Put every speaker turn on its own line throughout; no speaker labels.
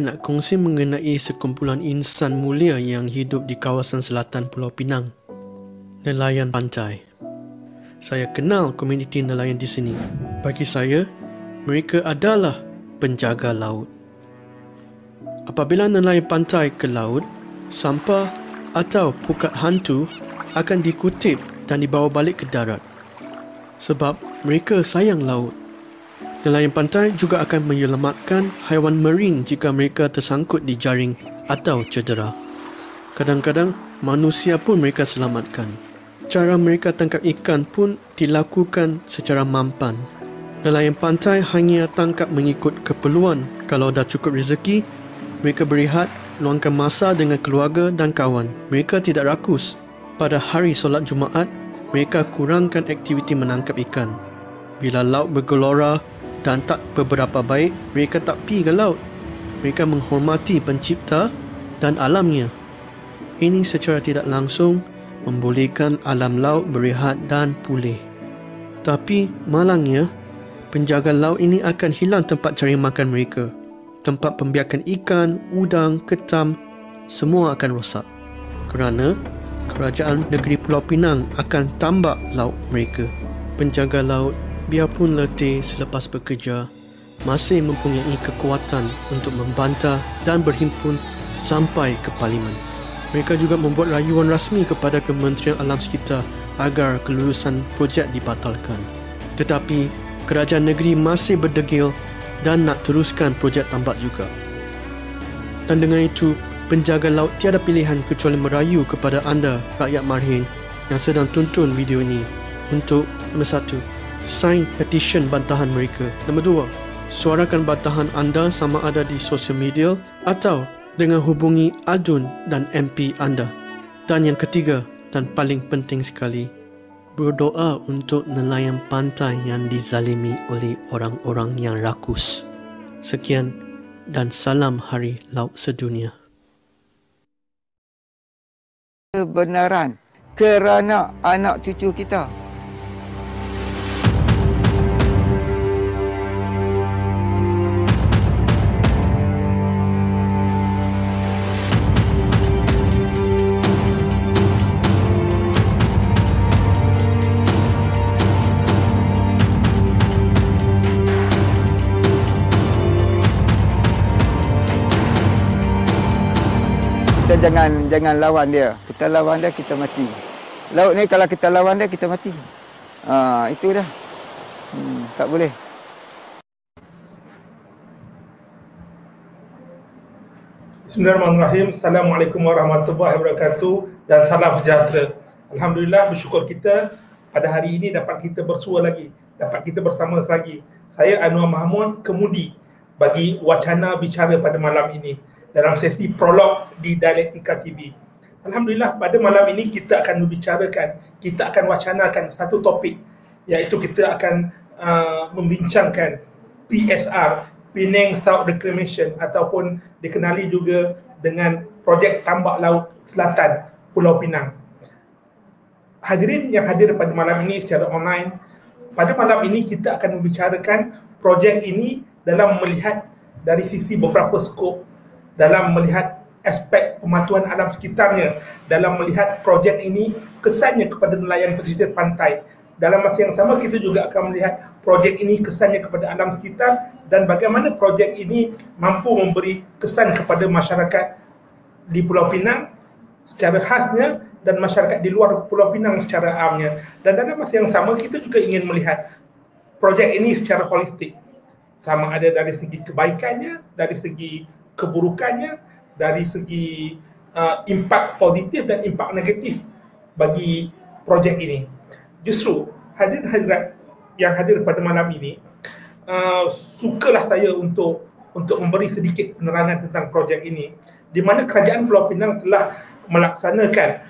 nak kongsi mengenai sekumpulan insan mulia yang hidup di kawasan selatan Pulau Pinang. Nelayan pantai. Saya kenal komuniti nelayan di sini. Bagi saya, mereka adalah penjaga laut. Apabila nelayan pantai ke laut, sampah atau pukat hantu akan dikutip dan dibawa balik ke darat. Sebab mereka sayang laut. Nelayan pantai juga akan menyelamatkan haiwan marine jika mereka tersangkut di jaring atau cedera. Kadang-kadang manusia pun mereka selamatkan. Cara mereka tangkap ikan pun dilakukan secara mampan. Nelayan pantai hanya tangkap mengikut keperluan. Kalau dah cukup rezeki, mereka berehat, luangkan masa dengan keluarga dan kawan. Mereka tidak rakus. Pada hari solat Jumaat, mereka kurangkan aktiviti menangkap ikan. Bila laut bergelora, dan tak beberapa baik, mereka tak pi ke laut. Mereka menghormati pencipta dan alamnya. Ini secara tidak langsung membolehkan alam laut berehat dan pulih. Tapi malangnya, penjaga laut ini akan hilang tempat cari makan mereka. Tempat pembiakan ikan, udang, ketam, semua akan rosak. Kerana kerajaan negeri Pulau Pinang akan tambak laut mereka. Penjaga laut biarpun letih selepas bekerja, masih mempunyai kekuatan untuk membantah dan berhimpun sampai ke parlimen. Mereka juga membuat rayuan rasmi kepada Kementerian Alam Sekitar agar kelulusan projek dibatalkan. Tetapi kerajaan negeri masih berdegil dan nak teruskan projek tambak juga. Dan dengan itu, penjaga laut tiada pilihan kecuali merayu kepada anda, rakyat marhin yang sedang tonton video ini untuk nombor satu, sign petition bantahan mereka. Nombor dua, suarakan bantahan anda sama ada di sosial media atau dengan hubungi Adun dan MP anda. Dan yang ketiga dan paling penting sekali, berdoa untuk nelayan pantai yang dizalimi oleh orang-orang yang rakus. Sekian dan salam Hari Laut Sedunia.
Kebenaran kerana anak cucu kita. Jangan jangan lawan dia. Kita lawan dia kita mati. Laut ni kalau kita lawan dia kita mati. Ha, itu dah. Hmm, tak boleh.
Bismillahirrahmanirrahim. Assalamualaikum warahmatullahi wabarakatuh dan salam sejahtera. Alhamdulillah bersyukur kita pada hari ini dapat kita bersua lagi, dapat kita bersama lagi. Saya Anwar Mahmud kemudi bagi wacana bicara pada malam ini dalam sesi prolog di Dialektika TV. Alhamdulillah pada malam ini kita akan membicarakan, kita akan wacanakan satu topik iaitu kita akan uh, membincangkan PSR, Penang South Reclamation ataupun dikenali juga dengan projek tambak laut selatan Pulau Pinang. Hadirin yang hadir pada malam ini secara online, pada malam ini kita akan membicarakan projek ini dalam melihat dari sisi beberapa skop dalam melihat aspek pematuhan alam sekitarnya dalam melihat projek ini kesannya kepada nelayan pesisir pantai. Dalam masa yang sama kita juga akan melihat projek ini kesannya kepada alam sekitar dan bagaimana projek ini mampu memberi kesan kepada masyarakat di Pulau Pinang secara khasnya dan masyarakat di luar Pulau Pinang secara amnya. Dan dalam masa yang sama kita juga ingin melihat projek ini secara holistik. Sama ada dari segi kebaikannya dari segi keburukannya dari segi uh, impak positif dan impak negatif bagi projek ini. Justru hadir hadirat yang hadir pada malam ini uh, sukalah saya untuk untuk memberi sedikit penerangan tentang projek ini di mana kerajaan Pulau Pinang telah melaksanakan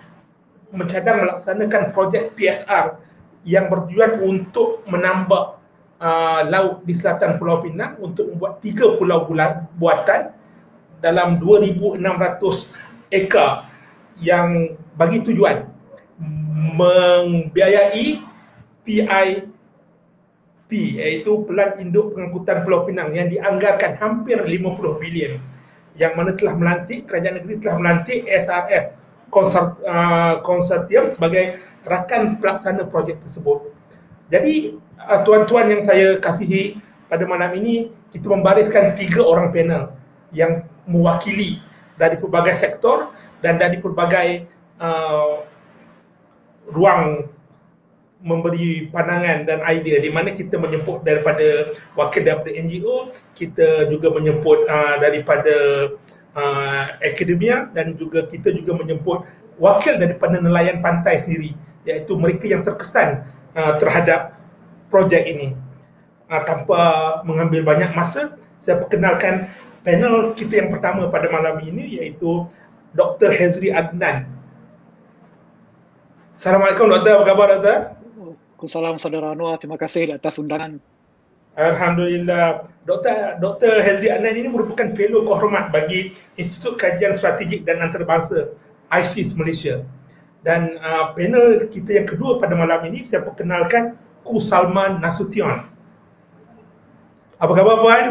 mencadang melaksanakan projek PSR yang bertujuan untuk menambah uh, laut di selatan Pulau Pinang untuk membuat tiga pulau buatan dalam 2600 ekar yang bagi tujuan membiayai PIP iaitu Pelan Induk Pengangkutan Pulau Pinang yang dianggarkan hampir 50 bilion yang mana telah melantik kerajaan negeri telah melantik SRS konsort, uh, konsortium sebagai rakan pelaksana projek tersebut. Jadi uh, tuan-tuan yang saya kasihi pada malam ini kita membariskan tiga orang panel yang mewakili dari pelbagai sektor dan dari pelbagai uh, ruang memberi pandangan dan idea di mana kita menyebut daripada wakil daripada NGO, kita juga menyebut uh, daripada uh, akademia dan juga kita juga menyebut wakil daripada nelayan pantai sendiri iaitu mereka yang terkesan uh, terhadap projek ini. Uh, tanpa mengambil banyak masa, saya perkenalkan panel kita yang pertama pada malam ini iaitu Dr. Hezri Adnan. Assalamualaikum Doktor, apa khabar Doktor?
Waalaikumsalam Saudara Anwar. Terima kasih atas undangan.
Alhamdulillah. Dr. Dr. Hezri Anan ini merupakan fellow kehormat bagi Institut Kajian Strategik dan Antarabangsa ISIS Malaysia. Dan uh, panel kita yang kedua pada malam ini saya perkenalkan Ku Salman Nasution. Apa khabar puan?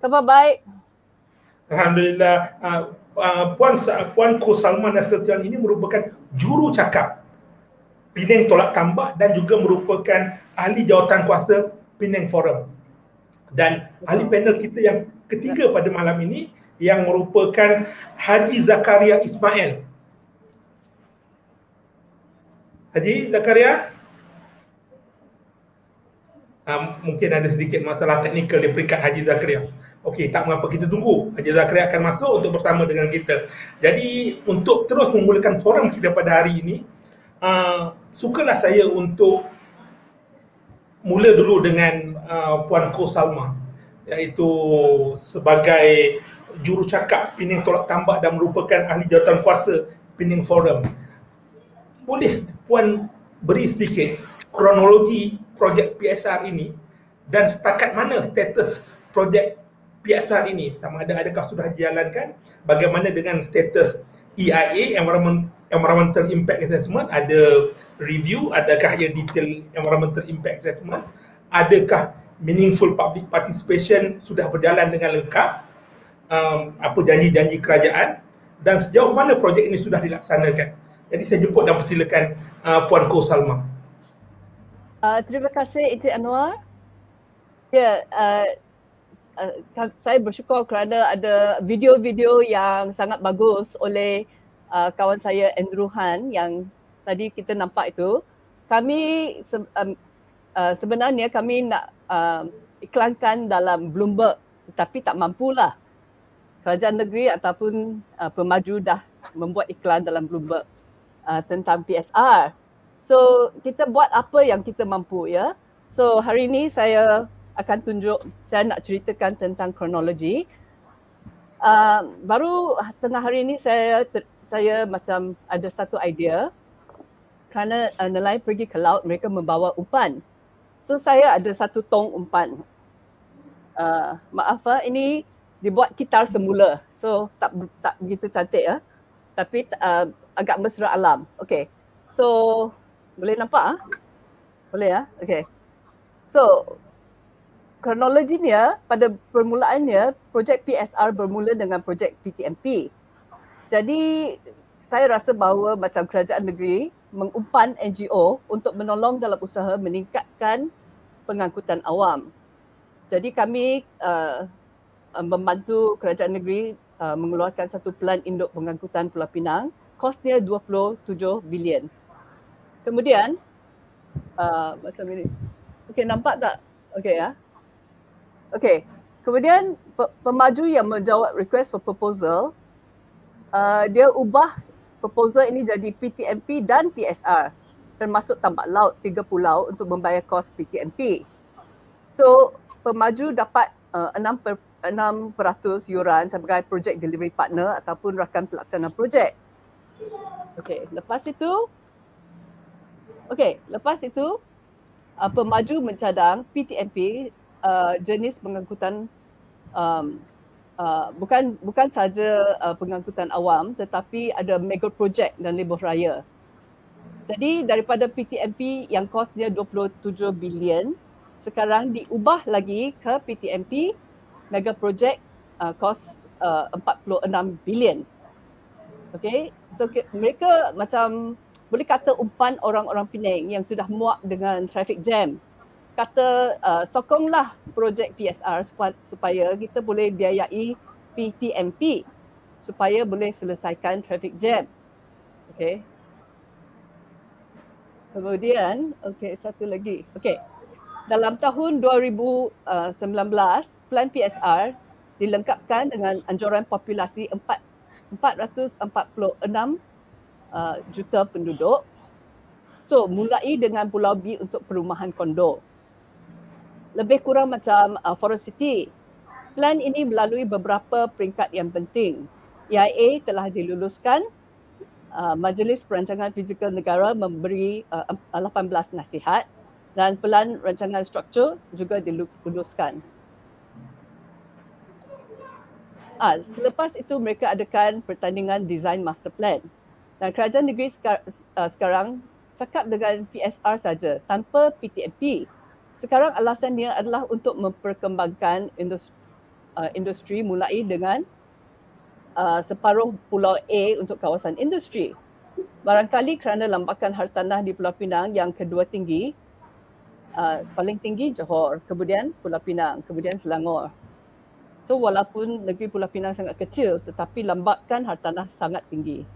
Khabar baik.
Alhamdulillah. Uh, uh, puan puan Ku Salman Nasution ini merupakan juru cakap Penang Tolak Tambak dan juga merupakan ahli jawatan kuasa Penang Forum. Dan ahli panel kita yang ketiga pada malam ini yang merupakan Haji Zakaria Ismail. Haji Zakaria? Um, mungkin ada sedikit masalah teknikal di peringkat Haji Zakaria. Okey, tak mengapa kita tunggu. Haji Zakaria akan masuk untuk bersama dengan kita. Jadi, untuk terus memulakan forum kita pada hari ini, uh, sukalah saya untuk mula dulu dengan uh, Puan Ko Salma iaitu sebagai jurucakap Pening Tolak Tambak dan merupakan ahli jawatan kuasa Pening Forum. Boleh Puan beri sedikit kronologi projek PSR ini dan setakat mana status projek PSR ini sama ada adakah sudah dijalankan? Bagaimana dengan status EIA Environment environmental impact assessment? Ada review adakah ia detail environmental impact assessment? Adakah meaningful public participation sudah berjalan dengan lengkap? Um, apa janji-janji kerajaan? Dan sejauh mana projek ini sudah dilaksanakan? Jadi saya jemput dan persilakan uh, puan Ko Salma.
Uh, terima kasih Encik Anwar. Ya uh, uh, saya bersyukur kerana ada video-video yang sangat bagus oleh uh, kawan saya Andrew Han yang tadi kita nampak itu, kami se um, uh, sebenarnya kami nak uh, iklankan dalam Bloomberg tetapi tak mampulah. Kerajaan negeri ataupun uh, pemaju dah membuat iklan dalam Bloomberg uh, tentang PSR. So kita buat apa yang kita mampu ya. So hari ini saya akan tunjuk, saya nak ceritakan tentang kronologi. Uh, baru tengah hari ini saya ter- saya macam ada satu idea kerana uh, nelayan pergi ke laut mereka membawa umpan. So saya ada satu tong umpan. Uh, maaf ah ini dibuat kitar semula. So tak tak begitu cantik ya. Tapi uh, agak mesra alam. Okay. So boleh nampak ah? Boleh ya? Okay. So kronologinya pada permulaannya projek PSR bermula dengan projek PTMP. Jadi saya rasa bahawa macam kerajaan negeri mengumpan NGO untuk menolong dalam usaha meningkatkan pengangkutan awam. Jadi kami uh, uh, membantu kerajaan negeri uh, mengeluarkan satu pelan induk pengangkutan Pulau Pinang. Kosnya 27 bilion. Kemudian uh, macam ini. Okey nampak tak? Okey ya. Okey. Kemudian pemaju yang menjawab request for proposal uh, dia ubah proposal ini jadi PTMP dan PSR termasuk tambak laut tiga pulau untuk membayar kos PTMP. So pemaju dapat uh, 6 per, 6% yuran sebagai project delivery partner ataupun rakan pelaksana projek. Okey, lepas itu Okey, lepas itu uh, pemaju mencadang PTMP uh, jenis pengangkutan um, Uh, bukan bukan saja uh, pengangkutan awam tetapi ada mega project dan lebuh raya. Jadi daripada PTMP yang kosnya 27 bilion sekarang diubah lagi ke PTMP mega project uh, kos uh, 46 bilion. Okay, so ke, mereka macam boleh kata umpan orang-orang Penang yang sudah muak dengan traffic jam. Kata uh, sokonglah projek PSR supaya, kita boleh biayai PTMP supaya boleh selesaikan traffic jam. Okay. Kemudian, okay, satu lagi. Okay, dalam tahun 2019, Plan PSR dilengkapkan dengan anjuran populasi 4, 446 uh, juta penduduk. So, mulai dengan Pulau B untuk perumahan kondo. Lebih kurang macam uh, Forest City. Plan ini melalui beberapa peringkat yang penting. EIA telah diluluskan. Uh, Majlis Perancangan Fizikal Negara memberi uh, 18 nasihat dan pelan rancangan struktur juga diluluskan. Ah, selepas itu mereka adakan pertandingan design master plan. Dan kerajaan negeri uh, sekarang cakap dengan PSR saja tanpa PTMP. Sekarang alasannya adalah untuk memperkembangkan industri, uh, industri mulai dengan uh, separuh Pulau A untuk kawasan industri. Barangkali kerana lambakan hartanah di Pulau Pinang yang kedua tinggi, uh, paling tinggi Johor, kemudian Pulau Pinang, kemudian Selangor. So walaupun negeri Pulau Pinang sangat kecil tetapi lambakan hartanah sangat tinggi.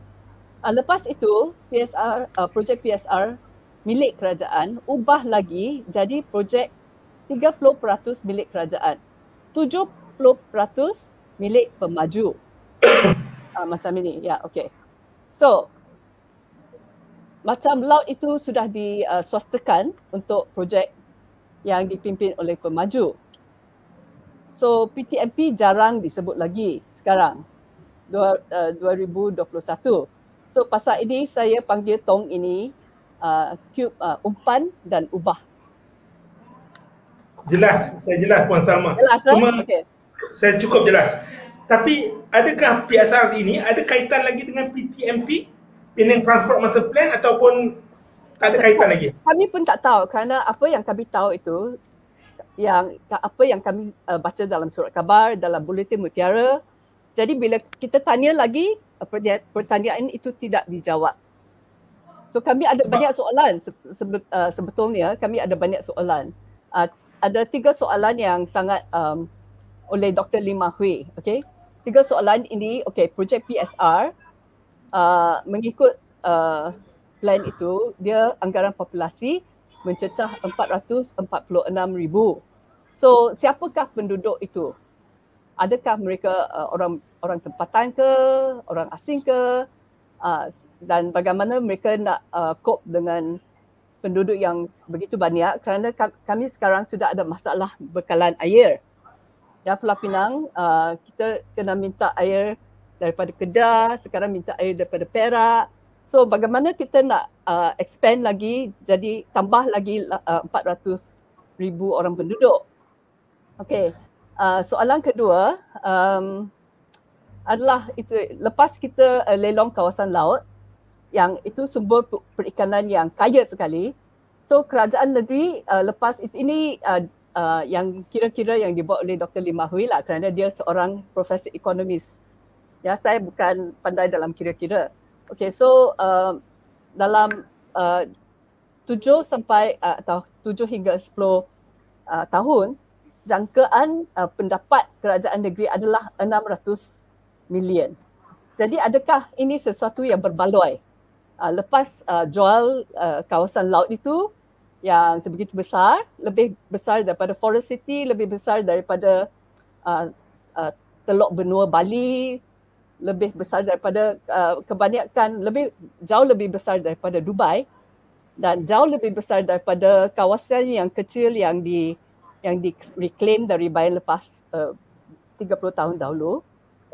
Uh, lepas itu, PSR, uh, projek PSR milik kerajaan ubah lagi jadi projek 30% milik kerajaan. 70% milik pemaju. uh, macam ini, ya, yeah, okey. So, macam laut itu sudah diswastakan untuk projek yang dipimpin oleh pemaju. So, PTMP jarang disebut lagi sekarang, 2021. So pasal ini saya panggil tong ini uh, cube uh, umpan dan ubah.
Jelas, saya jelas Puan Salma.
Jelas, eh?
Cuma
okay.
saya cukup jelas. Tapi adakah PSR ini ada kaitan lagi dengan PTMP, Penang Transport Master Plan ataupun tak ada kaitan lagi?
Kami pun tak tahu kerana apa yang kami tahu itu yang apa yang kami uh, baca dalam surat khabar, dalam buletin mutiara. Jadi bila kita tanya lagi, pertanyaan itu tidak dijawab. So kami ada Sebab banyak soalan uh, sebetulnya kami ada banyak soalan. Uh, ada tiga soalan yang sangat um, oleh Dr. Lima Hui. Okay. Tiga soalan ini, okay, projek PSR uh, mengikut uh, plan itu, dia anggaran populasi mencecah 446 ribu. So siapakah penduduk itu? Adakah mereka uh, orang orang tempatan ke, orang asing ke uh, dan bagaimana mereka nak uh, cope dengan penduduk yang begitu banyak kerana kami sekarang sudah ada masalah bekalan air. Ya Pulau Pinang uh, kita kena minta air daripada Kedah, sekarang minta air daripada Perak. So bagaimana kita nak uh, expand lagi jadi tambah lagi uh, 400 ribu orang penduduk. Okay, uh, soalan kedua, um, adalah itu lepas kita uh, lelong kawasan laut yang itu sumber perikanan yang kaya sekali. So kerajaan negeri uh, lepas itu ini uh, uh, yang kira-kira yang dibuat oleh Dr. Limah Hui lah kerana dia seorang profesor ekonomis. Ya saya bukan pandai dalam kira-kira. Okay so uh, dalam uh, tujuh sampai uh, atau tujuh hingga sepuluh uh, tahun jangkaan uh, pendapat kerajaan negeri adalah 600 million. Jadi adakah ini sesuatu yang berbaloi? Uh, lepas uh, jual uh, kawasan laut itu yang sebegitu besar, lebih besar daripada Forest City, lebih besar daripada uh, uh, Teluk Benua Bali, lebih besar daripada uh, kebanyakan lebih jauh lebih besar daripada Dubai dan jauh lebih besar daripada kawasan yang kecil yang di yang di reclaim dari bayan lepas uh, 30 tahun dahulu.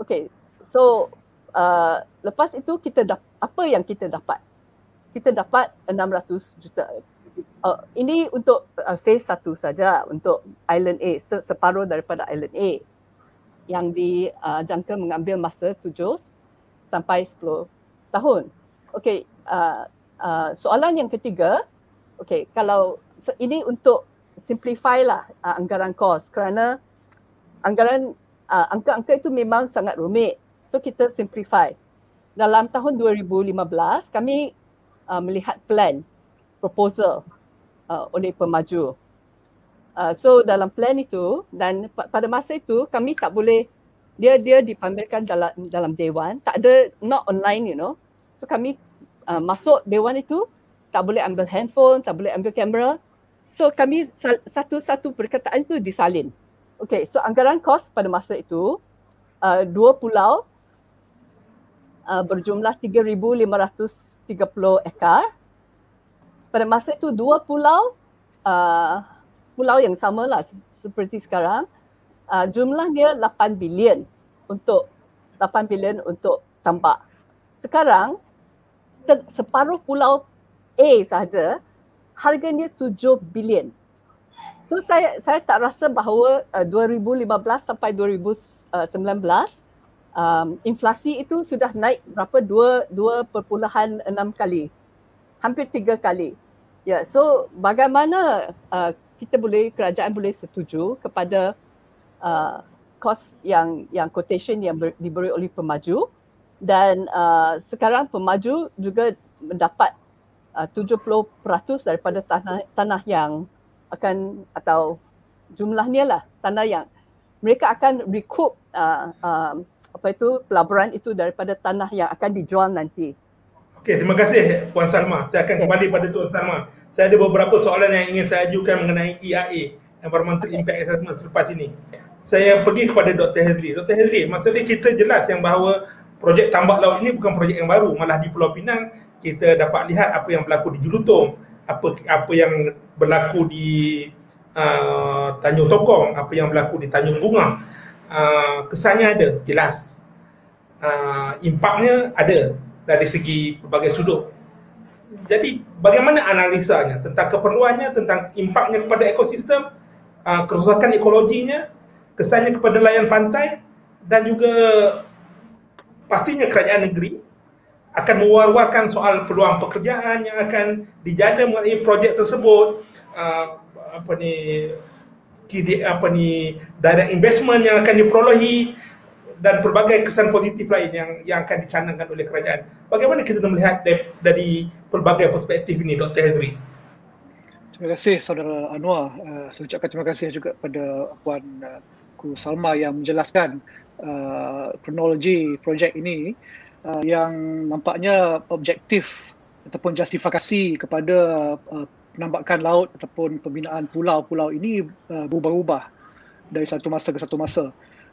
Okay, So uh, lepas itu kita dapat apa yang kita dapat? Kita dapat 600 juta. Uh, ini untuk uh, phase satu saja untuk Island A, separuh daripada Island A yang dijangka uh, mengambil masa 7 sampai 10 tahun. Okey, uh, uh, soalan yang ketiga, okey, kalau ini untuk simplify lah uh, anggaran kos kerana anggaran uh, angka-angka itu memang sangat rumit. So kita simplify. Dalam tahun 2015 kami uh, melihat plan proposal uh, oleh pemaju. Uh, so dalam plan itu dan pada masa itu kami tak boleh dia dia dipamerkan dalam dalam dewan, tak ada not online you know. So kami uh, masuk dewan itu tak boleh ambil handphone, tak boleh ambil kamera. So kami satu-satu perkataan itu disalin. Okay, so anggaran kos pada masa itu uh, dua pulau uh, berjumlah 3,530 ekar. Pada masa itu dua pulau, uh, pulau yang sama lah seperti sekarang, uh, jumlahnya 8 bilion untuk 8 bilion untuk tambak. Sekarang separuh pulau A saja harganya 7 bilion. So saya saya tak rasa bahawa uh, 2015 sampai 2019 um, inflasi itu sudah naik berapa? Dua dua perpuluhan enam kali. Hampir tiga kali. Ya yeah, so bagaimana uh, kita boleh kerajaan boleh setuju kepada uh, kos yang yang quotation yang ber, diberi oleh pemaju? Dan uh, sekarang pemaju juga mendapat uh, 70% daripada tanah tanah yang akan atau jumlahnya lah tanah yang mereka akan recoup uh, uh, apa itu pelaburan itu daripada tanah yang akan dijual nanti.
Okey, terima kasih Puan Salma. Saya akan okay. kembali pada Tuan Salma. Saya ada beberapa soalan yang ingin saya ajukan mengenai EIA, Environmental okay. Impact Assessment selepas ini. Saya pergi kepada Dr. Hedri. Dr. Hedri, maksudnya kita jelas yang bahawa projek tambak laut ini bukan projek yang baru. Malah di Pulau Pinang, kita dapat lihat apa yang berlaku di Julutong apa apa yang berlaku di uh, Tanjung Tokong, apa yang berlaku di Tanjung Bunga. Uh, kesannya ada, jelas. Uh, impaknya ada dari segi berbagai sudut. Jadi bagaimana analisanya tentang keperluannya, tentang impaknya kepada ekosistem, uh, kerosakan ekologinya, kesannya kepada nelayan pantai dan juga pastinya kerajaan negeri akan mewar-warkan soal peluang pekerjaan yang akan dijada mengenai projek tersebut uh, apa ni apa ni direct investment yang akan diperolehi dan pelbagai kesan positif lain yang yang akan dicanangkan oleh kerajaan. Bagaimana kita melihat dari, pelbagai perspektif ini Dr. Hedri?
Terima kasih saudara Anwar. Uh, saya ucapkan terima kasih juga kepada puan uh, Ku Salma yang menjelaskan uh, kronologi projek ini uh, yang nampaknya objektif ataupun justifikasi kepada uh, penambakan laut ataupun pembinaan pulau-pulau ini uh, berubah-ubah dari satu masa ke satu masa.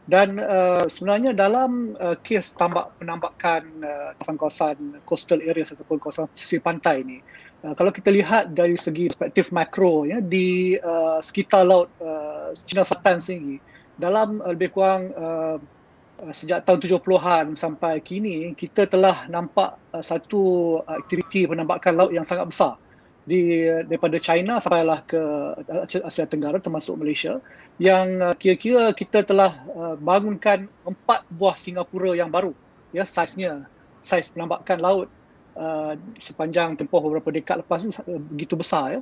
Dan uh, sebenarnya dalam uh, kes tambak penambakan uh, kawasan-kawasan coastal areas ataupun kawasan pesisir pantai ini, uh, kalau kita lihat dari segi perspektif makro ya di uh, sekitar laut uh, China Selatan sendiri, dalam uh, lebih kurang uh, Uh, sejak tahun 70-an sampai kini kita telah nampak uh, satu aktiviti penambakan laut yang sangat besar di daripada China sampailah ke uh, Asia Tenggara termasuk Malaysia yang uh, kira-kira kita telah uh, bangunkan empat buah Singapura yang baru ya saiznya saiz penambakan laut uh, sepanjang tempoh beberapa dekad lepas ini uh, begitu besar ya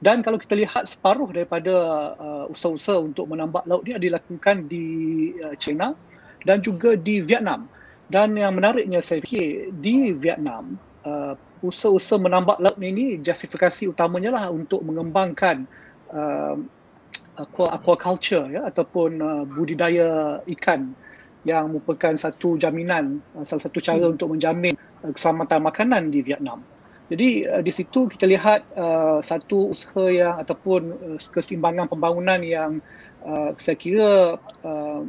dan kalau kita lihat separuh daripada uh, usaha-usaha untuk menambak laut ini dilakukan di uh, China dan juga di Vietnam. Dan yang menariknya saya fikir di Vietnam, uh, usaha-usaha menambak laut ini justifikasi utamanya lah untuk mengembangkan uh, aquaculture ya ataupun uh, budidaya ikan yang merupakan satu jaminan uh, salah satu cara hmm. untuk menjamin uh, keselamatan makanan di Vietnam. Jadi uh, di situ kita lihat uh, satu usaha yang ataupun uh, keseimbangan pembangunan yang uh, saya kira uh,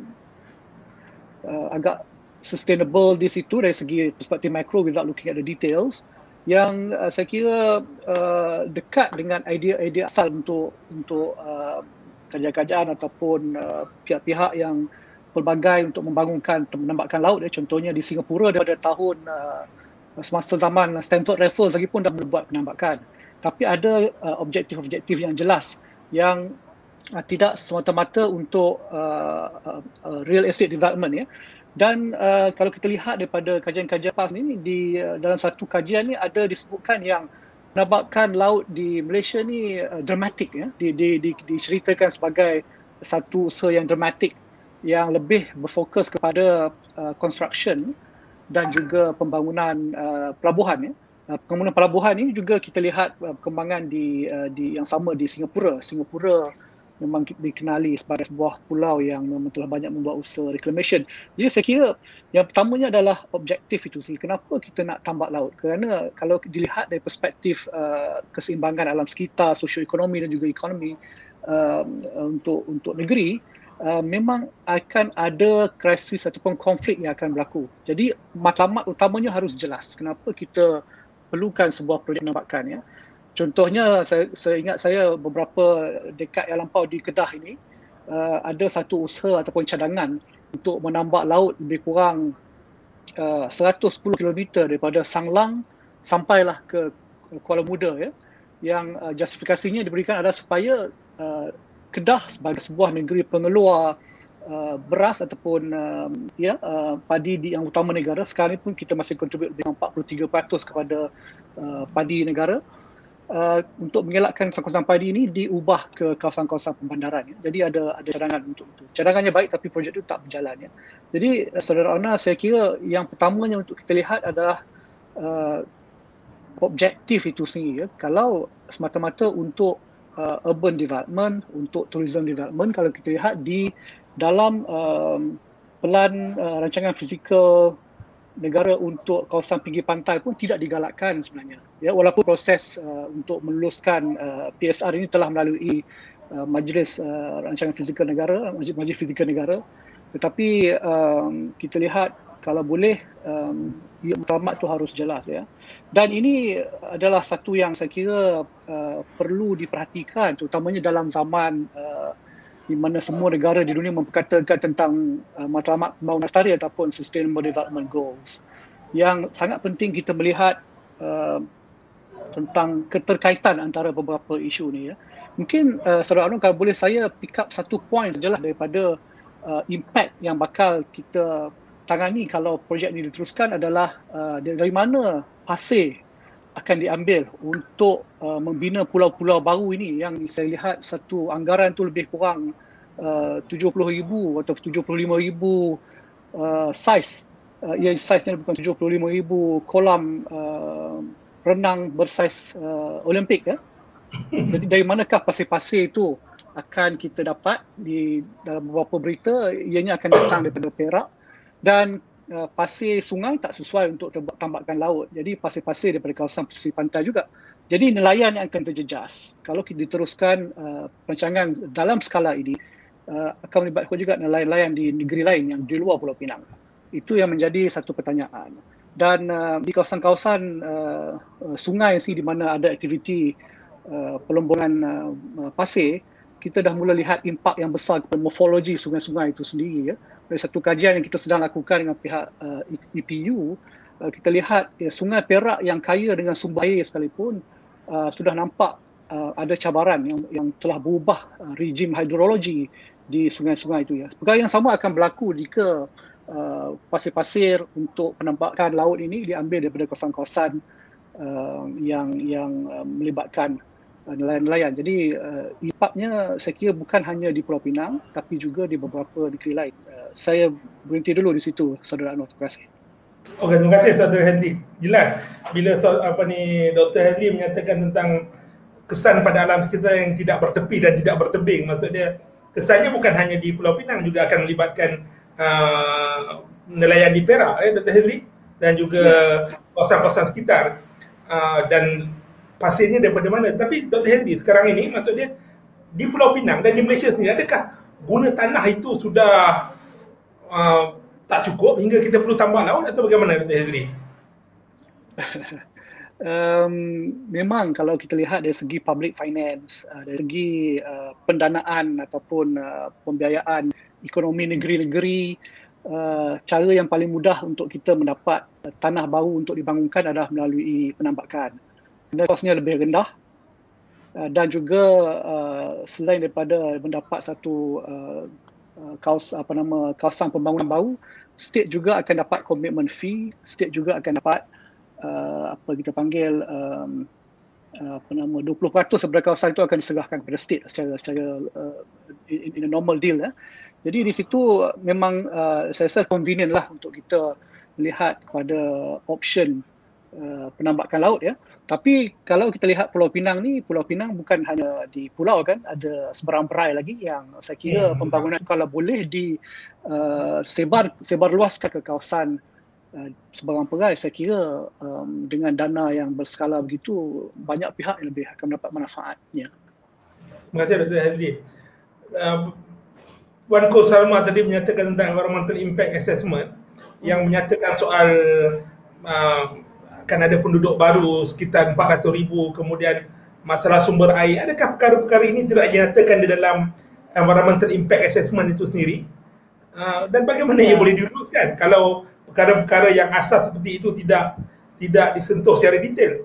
uh, agak sustainable di situ dari segi perspektif makro without looking at the details yang uh, saya kira uh, dekat dengan idea-idea asal untuk untuk uh, kerajaan-kerajaan ataupun uh, pihak-pihak yang pelbagai untuk membangunkan penambakan laut ya contohnya di Singapura daripada tahun uh, semasa zaman Stanford Raffles lagi pun dah membuat penambakan tapi ada uh, objektif-objektif yang jelas yang uh, tidak semata-mata untuk uh, uh, uh, real estate development ya. Dan uh, kalau kita lihat daripada kajian-kajian PAS ini di uh, dalam satu kajian ni ada disebutkan yang penambakan laut di Malaysia ni uh, dramatik ya. Di, di, di, diceritakan sebagai satu usaha yang dramatik yang lebih berfokus kepada uh, construction dan juga pembangunan uh, pelabuhan ya. Uh, pembangunan pelabuhan ini juga kita lihat uh, perkembangan di uh, di yang sama di Singapura. Singapura memang dikenali sebagai sebuah pulau yang memang telah banyak membuat usaha reclamation. Jadi saya kira yang pertamanya adalah objektif itu sih. Kenapa kita nak tambak laut? Kerana kalau dilihat dari perspektif uh, keseimbangan alam sekitar, sosioekonomi dan juga ekonomi uh, untuk untuk negeri, uh, memang akan ada krisis ataupun konflik yang akan berlaku. Jadi matlamat utamanya harus jelas. Kenapa kita perlukan sebuah projek penambakan ya. Contohnya saya, saya ingat saya beberapa dekad yang lampau di Kedah ini uh, ada satu usaha ataupun cadangan untuk menambak laut lebih kurang uh, 110 km daripada Sanglang sampailah ke Kuala Muda ya. Yang uh, justifikasinya diberikan adalah supaya uh, Kedah sebagai sebuah negeri pengeluar uh, beras ataupun uh, ya uh, padi di yang utama negara sekarang pun kita masih kontribut dengan 43% kepada uh, padi negara uh, untuk mengelakkan kawasan padi ini diubah ke kawasan-kawasan pembandaran. Ya. Jadi ada ada cadangan untuk itu. Cadangannya baik tapi projek itu tak berjalan. Ya. Jadi uh, saudara Ona, saya kira yang pertamanya untuk kita lihat adalah uh, objektif itu sendiri. Ya. Kalau semata-mata untuk uh, urban development, untuk tourism development, kalau kita lihat di dalam um, pelan uh, rancangan fizikal negara untuk kawasan pinggir pantai pun tidak digalakkan sebenarnya. Ya, walaupun proses uh, untuk meluluskan uh, PSR ini telah melalui uh, Majlis uh, Rancangan Fizikal Negara, Majlis, Majlis Fizikal Negara, tetapi um, kita lihat kalau boleh um, ya, mutamat tu harus jelas ya. Dan ini adalah satu yang saya kira uh, perlu diperhatikan terutamanya dalam zaman uh, di mana semua negara di dunia memperkatakan tentang uh, matlamat pembangunan lestari ataupun sustainable development goals yang sangat penting kita melihat uh, tentang keterkaitan antara beberapa isu ni ya. Mungkin uh, Saudara Anwar kalau boleh saya pick up satu point sajalah daripada uh, impact yang bakal kita tangani kalau projek ini diteruskan adalah uh, dari mana pasir akan diambil untuk uh, membina pulau-pulau baru ini. Yang saya lihat satu anggaran tu lebih kurang uh, 70,000 atau 75,000 uh, size uh, ya saiznya bukan 75,000 kolam uh, renang bersaiz uh, Olimpik ya. Jadi dari manakah pasir-pasir itu akan kita dapat di dalam beberapa berita? Ianya akan datang daripada Perak. Dan uh, pasir sungai tak sesuai untuk tambakkan laut. Jadi pasir-pasir daripada kawasan pesisir pantai juga. Jadi nelayan yang akan terjejas. Kalau kita diteruskan uh, perancangan dalam skala ini uh, akan melibatkan juga nelayan-nelayan di negeri lain yang di luar Pulau Pinang. Itu yang menjadi satu pertanyaan. Dan uh, di kawasan-kawasan uh, sungai sih di mana ada aktiviti uh, pelombongan uh, pasir, kita dah mula lihat impak yang besar kepada morfologi sungai-sungai itu sendiri ya dari satu kajian yang kita sedang lakukan dengan pihak uh, EPU, uh, kita lihat ya, sungai Perak yang kaya dengan sumber air sekalipun uh, sudah nampak uh, ada cabaran yang yang telah berubah uh, rejim hidrologi di sungai-sungai itu ya. Perkara yang sama akan berlaku jika uh, pasir-pasir untuk penambakan laut ini diambil daripada kawasan-kawasan uh, yang yang uh, melibatkan nelayan-nelayan. Jadi uh, impaknya saya kira bukan hanya di Pulau Pinang tapi juga di beberapa negeri lain. Uh, saya berhenti dulu di situ saudara Anwar terima kasih
Okey terima kasih saudara Henry jelas bila apa ni Dr Henry menyatakan tentang kesan pada alam sekitar yang tidak bertepi dan tidak bertebing maksudnya kesannya bukan hanya di Pulau Pinang juga akan melibatkan uh, nelayan di Perak eh Dr Henry dan juga ya. kawasan-kawasan sekitar uh, dan pasirnya daripada mana tapi Dr Henry sekarang ini maksudnya di Pulau Pinang dan di Malaysia sendiri adakah guna tanah itu sudah uh, tak cukup hingga kita perlu tambah laut atau bagaimana Dr. Hazri?
um, memang kalau kita lihat dari segi public finance, uh, dari segi uh, pendanaan ataupun uh, pembiayaan ekonomi negeri-negeri, uh, cara yang paling mudah untuk kita mendapat uh, tanah baru untuk dibangunkan adalah melalui penambakan. Kosnya lebih rendah uh, dan juga uh, selain daripada mendapat satu Uh, kaus apa nama kawasan pembangunan baru state juga akan dapat commitment fee state juga akan dapat apa kita panggil apa nama 20% daripada kawasan itu akan diserahkan kepada state secara secara in, a normal deal ya. Jadi di situ memang saya rasa convenient lah untuk kita melihat kepada option penambakan laut ya. Tapi kalau kita lihat Pulau Pinang ni, Pulau Pinang bukan hanya di pulau kan, ada seberang perai lagi yang saya kira hmm. pembangunan kalau boleh di uh, sebar sebar luaskan ke kawasan uh, seberang perai, saya kira um, dengan dana yang berskala begitu banyak pihak yang lebih akan mendapat manfaatnya.
Terima kasih Dr. Hazli. Uh, Wan Ko Salma tadi menyatakan tentang environmental impact assessment yang menyatakan soal uh, akan ada penduduk baru sekitar 400 ribu kemudian masalah sumber air adakah perkara-perkara ini tidak dinyatakan di dalam environmental impact assessment itu sendiri uh, dan bagaimana ia ya. boleh diluluskan kalau perkara-perkara yang asas seperti itu tidak tidak disentuh secara detail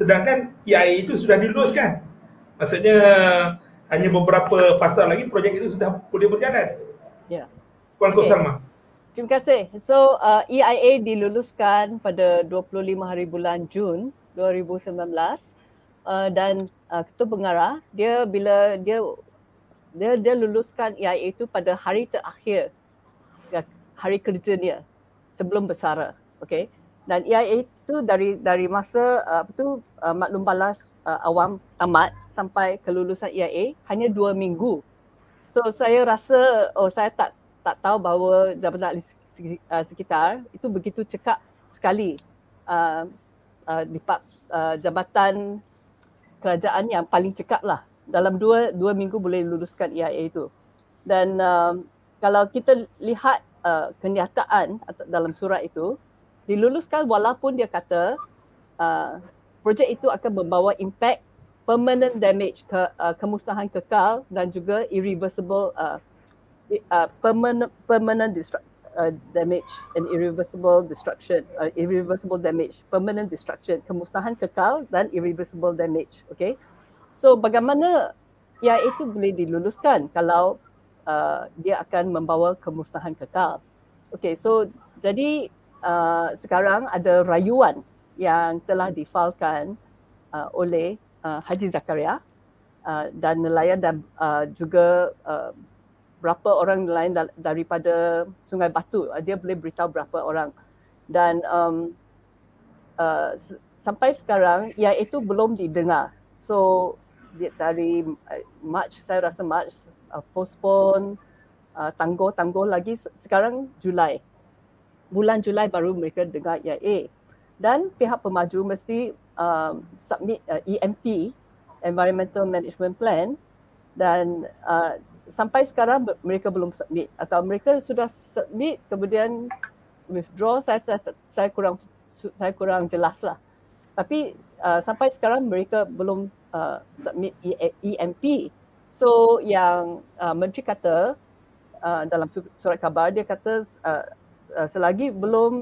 sedangkan EIA itu sudah diluluskan maksudnya hanya beberapa fasa lagi projek itu sudah boleh berjalan ya yeah. Puan okay. Kosalma
Terima kasih. So uh, EIA diluluskan pada 25 hari bulan Jun 2019 uh, dan uh, ketua pengarah dia bila dia dia dia luluskan EIA itu pada hari terakhir ya, hari kerja dia sebelum bersara. Okay. Dan EIA itu dari dari masa uh, apa tu uh, maklum balas uh, awam amat sampai kelulusan EIA hanya dua minggu. So saya rasa oh saya tak tak tahu bahawa jabatan ahli uh, sekitar itu begitu cekap sekali uh, uh, uh, jabatan kerajaan yang paling cekap lah. Dalam dua dua minggu boleh luluskan EIA itu. Dan uh, kalau kita lihat uh, kenyataan dalam surat itu diluluskan walaupun dia kata uh, projek itu akan membawa impact permanent damage ke uh, kemusnahan kekal dan juga irreversible uh, uh, permanent permanent destruction uh, damage and irreversible destruction uh, irreversible damage permanent destruction kemusnahan kekal dan irreversible damage okay? So bagaimana ya itu boleh diluluskan kalau uh, dia akan membawa kemusnahan kekal? Okay so jadi uh, sekarang ada rayuan yang telah difalkan uh, oleh uh, Haji Zakaria uh, dan nelayan dan uh, juga uh, berapa orang lain daripada Sungai Batu. Uh, dia boleh beritahu berapa orang. Dan um, uh, sampai sekarang ya itu belum didengar. So dari uh, March saya rasa March uh, postpone uh, tangguh-tangguh lagi sekarang Julai. Bulan Julai baru mereka dengar EIA. Dan pihak pemaju mesti um, submit uh, EMP Environmental Management Plan dan uh, sampai sekarang mereka belum submit. Atau mereka sudah submit kemudian withdraw saya saya, saya kurang saya kurang jelas lah. Tapi uh, sampai sekarang mereka belum uh, submit EMP e so yang uh, menteri kata uh, dalam surat khabar dia kata uh, uh, selagi belum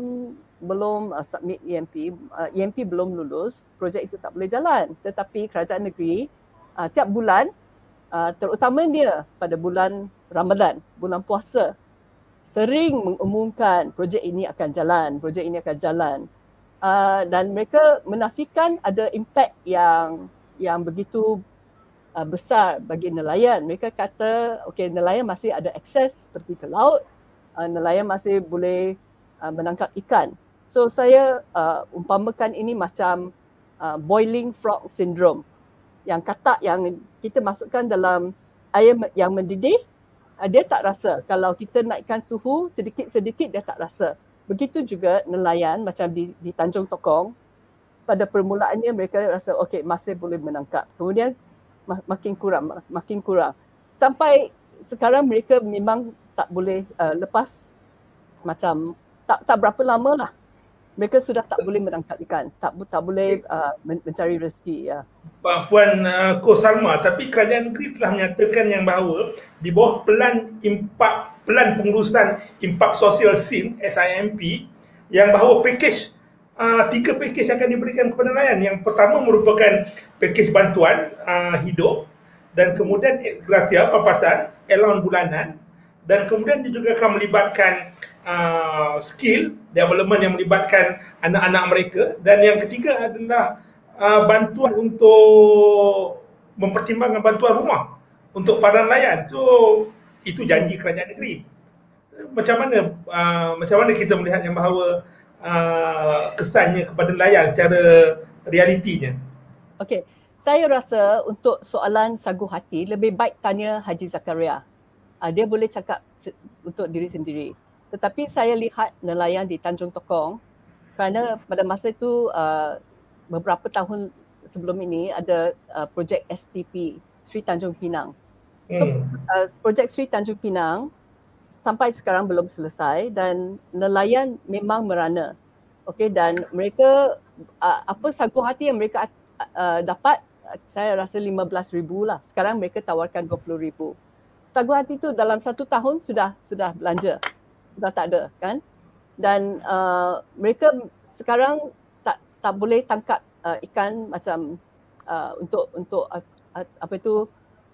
belum uh, submit EMP uh, EMP belum lulus projek itu tak boleh jalan. Tetapi kerajaan negeri uh, tiap bulan uh, terutama dia pada bulan Ramadan, bulan puasa sering mengumumkan projek ini akan jalan, projek ini akan jalan. Uh, dan mereka menafikan ada impak yang yang begitu uh, besar bagi nelayan. Mereka kata okey nelayan masih ada akses seperti ke laut, uh, nelayan masih boleh uh, menangkap ikan. So saya uh, umpamakan ini macam uh, boiling frog syndrome yang katak yang kita masukkan dalam air yang mendidih uh, dia tak rasa. Kalau kita naikkan suhu sedikit-sedikit dia tak rasa. Begitu juga nelayan macam di, di Tanjung Tokong pada permulaannya mereka rasa okey masih boleh menangkap. Kemudian mak- makin kurang makin kurang. Sampai sekarang mereka memang tak boleh uh, lepas macam tak tak berapa lama lah mereka sudah tak boleh menangkap ikan, tak tak boleh uh, mencari rezeki ya.
Puan uh, Ko Salma, tapi kerajaan negeri telah menyatakan yang bahawa di bawah pelan impak pelan pengurusan impak sosial SIM SIMP yang bahawa pakej uh, tiga pakej akan diberikan kepada nelayan. Yang pertama merupakan pakej bantuan uh, hidup dan kemudian ex gratia pampasan, allowance bulanan dan kemudian dia juga akan melibatkan uh, skill development yang melibatkan anak-anak mereka dan yang ketiga adalah uh, bantuan untuk mempertimbangkan bantuan rumah untuk para nelayan. So itu janji kerajaan negeri. Macam mana uh, macam mana kita melihat yang bahawa uh, kesannya kepada nelayan secara realitinya?
Okey, saya rasa untuk soalan sagu hati lebih baik tanya Haji Zakaria. Uh, dia boleh cakap untuk diri sendiri. Tetapi saya lihat nelayan di Tanjung Tokong kerana pada masa itu uh, beberapa tahun sebelum ini ada uh, projek STP Sri Tanjung Pinang. So hmm. uh, projek Sri Tanjung Pinang sampai sekarang belum selesai dan nelayan memang merana. Okey dan mereka uh, apa sagu hati yang mereka uh, dapat saya rasa 15,000 lah. Sekarang mereka tawarkan 20,000. Sagu hati tu dalam satu tahun sudah sudah belanja. Sudah tak ada kan? Dan uh, mereka sekarang tak tak boleh tangkap uh, ikan macam uh, untuk untuk uh, apa itu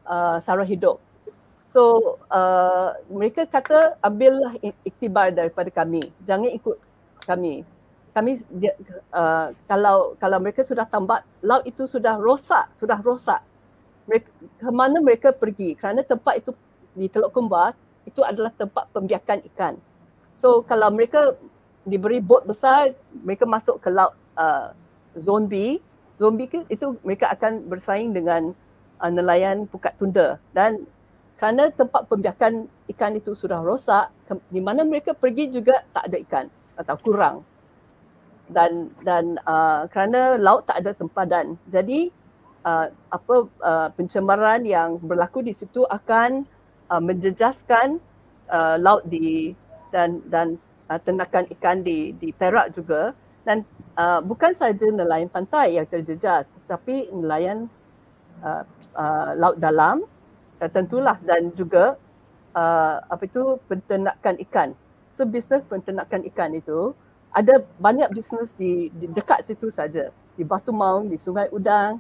uh, sara hidup. So uh, mereka kata ambillah iktibar daripada kami. Jangan ikut kami. Kami uh, kalau kalau mereka sudah tambak laut itu sudah rosak, sudah rosak. Mereka, ke mana mereka pergi? Kerana tempat itu di Teluk Kembar itu adalah tempat pembiakan ikan. So kalau mereka diberi bot besar, mereka masuk ke laut uh, zombie, ke itu mereka akan bersaing dengan uh, nelayan pukat tunda dan kerana tempat pembiakan ikan itu sudah rosak, ke, di mana mereka pergi juga tak ada ikan atau kurang. Dan dan uh, kerana laut tak ada sempadan. Jadi uh, apa uh, pencemaran yang berlaku di situ akan uh, menjejaskan uh, laut di dan dan uh, ternakan ikan di di Perak juga dan uh, bukan saja nelayan pantai yang terjejas tetapi nelayan uh, uh, laut dalam uh, tentulah dan juga uh, apa itu penternakan ikan. So bisnes penternakan ikan itu ada banyak bisnes di, di dekat situ saja di Batu Maung, di Sungai Udang,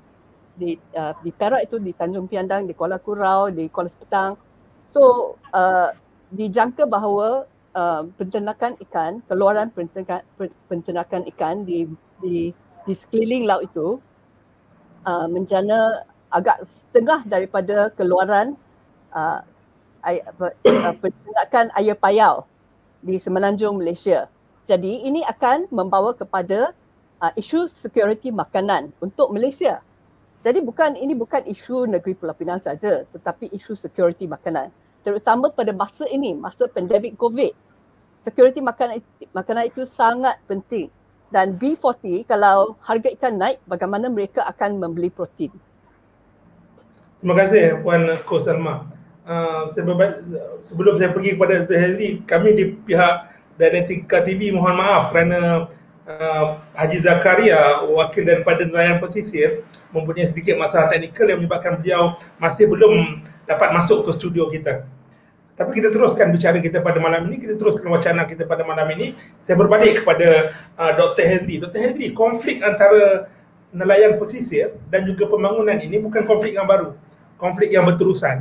di uh, di Perak itu di Tanjung Piandang, di Kuala Kurau, di Kuala Sepetang. So uh, dijangka bahawa uh, penternakan ikan, keluaran penternakan, penternakan ikan di di di sekeliling laut itu uh, menjana agak setengah daripada keluaran uh, uh, penternakan air payau di Semenanjung Malaysia. Jadi ini akan membawa kepada uh, isu security makanan untuk Malaysia. Jadi bukan ini bukan isu negeri Pulau Pinang saja tetapi isu security makanan terutama pada masa ini, masa pandemik COVID security makanan makanan itu sangat penting dan B40 kalau harga ikan naik bagaimana mereka akan membeli protein
Terima kasih Puan Ko Salma. Uh, sebelum saya pergi kepada Dr. Hazri, kami di pihak Dianetika TV mohon maaf kerana uh, Haji Zakaria, wakil daripada nelayan pesisir mempunyai sedikit masalah teknikal yang menyebabkan beliau masih belum dapat masuk ke studio kita. Tapi kita teruskan bicara kita pada malam ini, kita teruskan wacana kita pada malam ini. Saya berbalik kepada uh, Dr. Hedri. Dr. Hedri, konflik antara nelayan pesisir dan juga pembangunan ini bukan konflik yang baru. Konflik yang berterusan.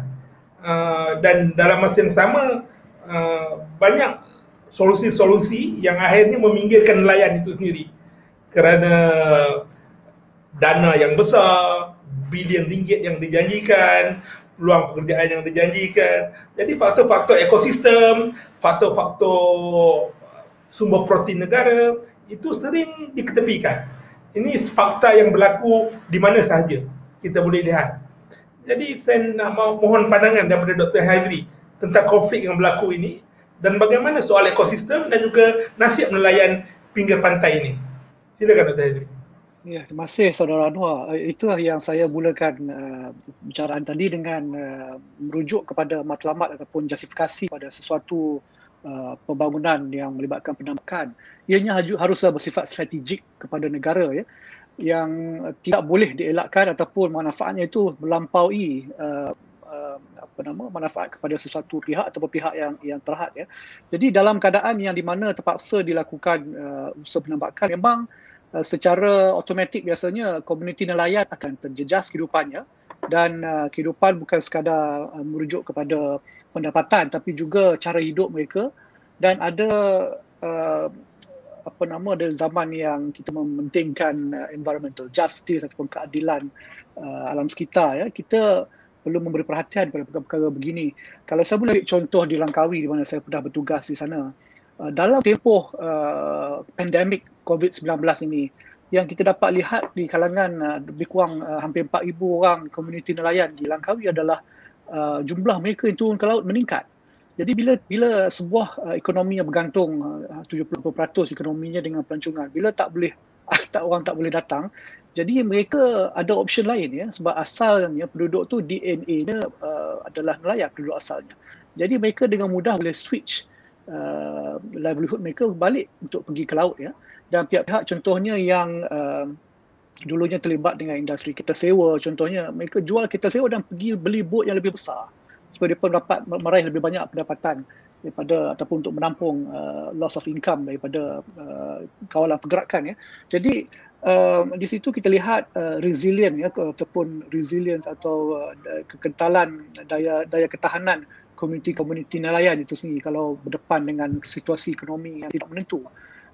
Uh, dan dalam masa yang sama, uh, banyak solusi-solusi yang akhirnya meminggirkan nelayan itu sendiri. Kerana dana yang besar, bilion ringgit yang dijanjikan, peluang pekerjaan yang dijanjikan. Jadi faktor-faktor ekosistem, faktor-faktor sumber protein negara itu sering diketepikan. Ini fakta yang berlaku di mana sahaja kita boleh lihat. Jadi saya nak mohon pandangan daripada Dr. Haidri tentang konflik yang berlaku ini dan bagaimana soal ekosistem dan juga nasib nelayan pinggir pantai ini. Silakan Dr. Haidri.
Ya, terima kasih Saudara Anwar. Eh, itulah yang saya mulakan uh, bicaraan tadi dengan uh, merujuk kepada matlamat ataupun justifikasi pada sesuatu uh, pembangunan yang melibatkan penambahan. Ianya haruslah bersifat strategik kepada negara ya yang tidak boleh dielakkan ataupun manfaatnya itu melampaui uh, apa nama manfaat kepada sesuatu pihak ataupun pihak yang yang terhad ya. Jadi dalam keadaan yang di mana terpaksa dilakukan uh, usaha penambahan memang Uh, secara automatik biasanya komuniti nelayan akan terjejas kehidupannya dan uh, kehidupan bukan sekadar uh, merujuk kepada pendapatan tapi juga cara hidup mereka dan ada uh, apa nama ada zaman yang kita mementingkan uh, environmental justice ataupun keadilan uh, alam sekitar ya kita perlu memberi perhatian pada perkara-perkara begini. Kalau saya boleh contoh di Langkawi di mana saya pernah bertugas di sana, uh, dalam tempoh uh, pandemik COVID-19 ini yang kita dapat lihat di kalangan uh, lebih kurang uh, hampir 4,000 orang komuniti nelayan di Langkawi adalah uh, jumlah mereka yang turun ke laut meningkat. Jadi bila bila sebuah uh, ekonomi yang bergantung uh, 70% ekonominya dengan pelancongan, bila tak boleh tak orang tak boleh datang, jadi mereka ada option lain ya sebab asalnya penduduk tu DNA-nya uh, adalah nelayan penduduk asalnya. Jadi mereka dengan mudah boleh switch uh, livelihood mereka balik untuk pergi ke laut ya dan pihak-pihak contohnya yang uh, dulunya terlibat dengan industri kita sewa contohnya mereka jual kita sewa dan pergi beli bot yang lebih besar supaya mereka dapat meraih lebih banyak pendapatan daripada ataupun untuk menampung uh, loss of income daripada uh, kawalan pergerakan ya. Jadi uh, di situ kita lihat uh, resilient ya ataupun resilience atau uh, kekentalan daya daya ketahanan komuniti-komuniti nelayan itu sendiri kalau berdepan dengan situasi ekonomi yang tidak menentu.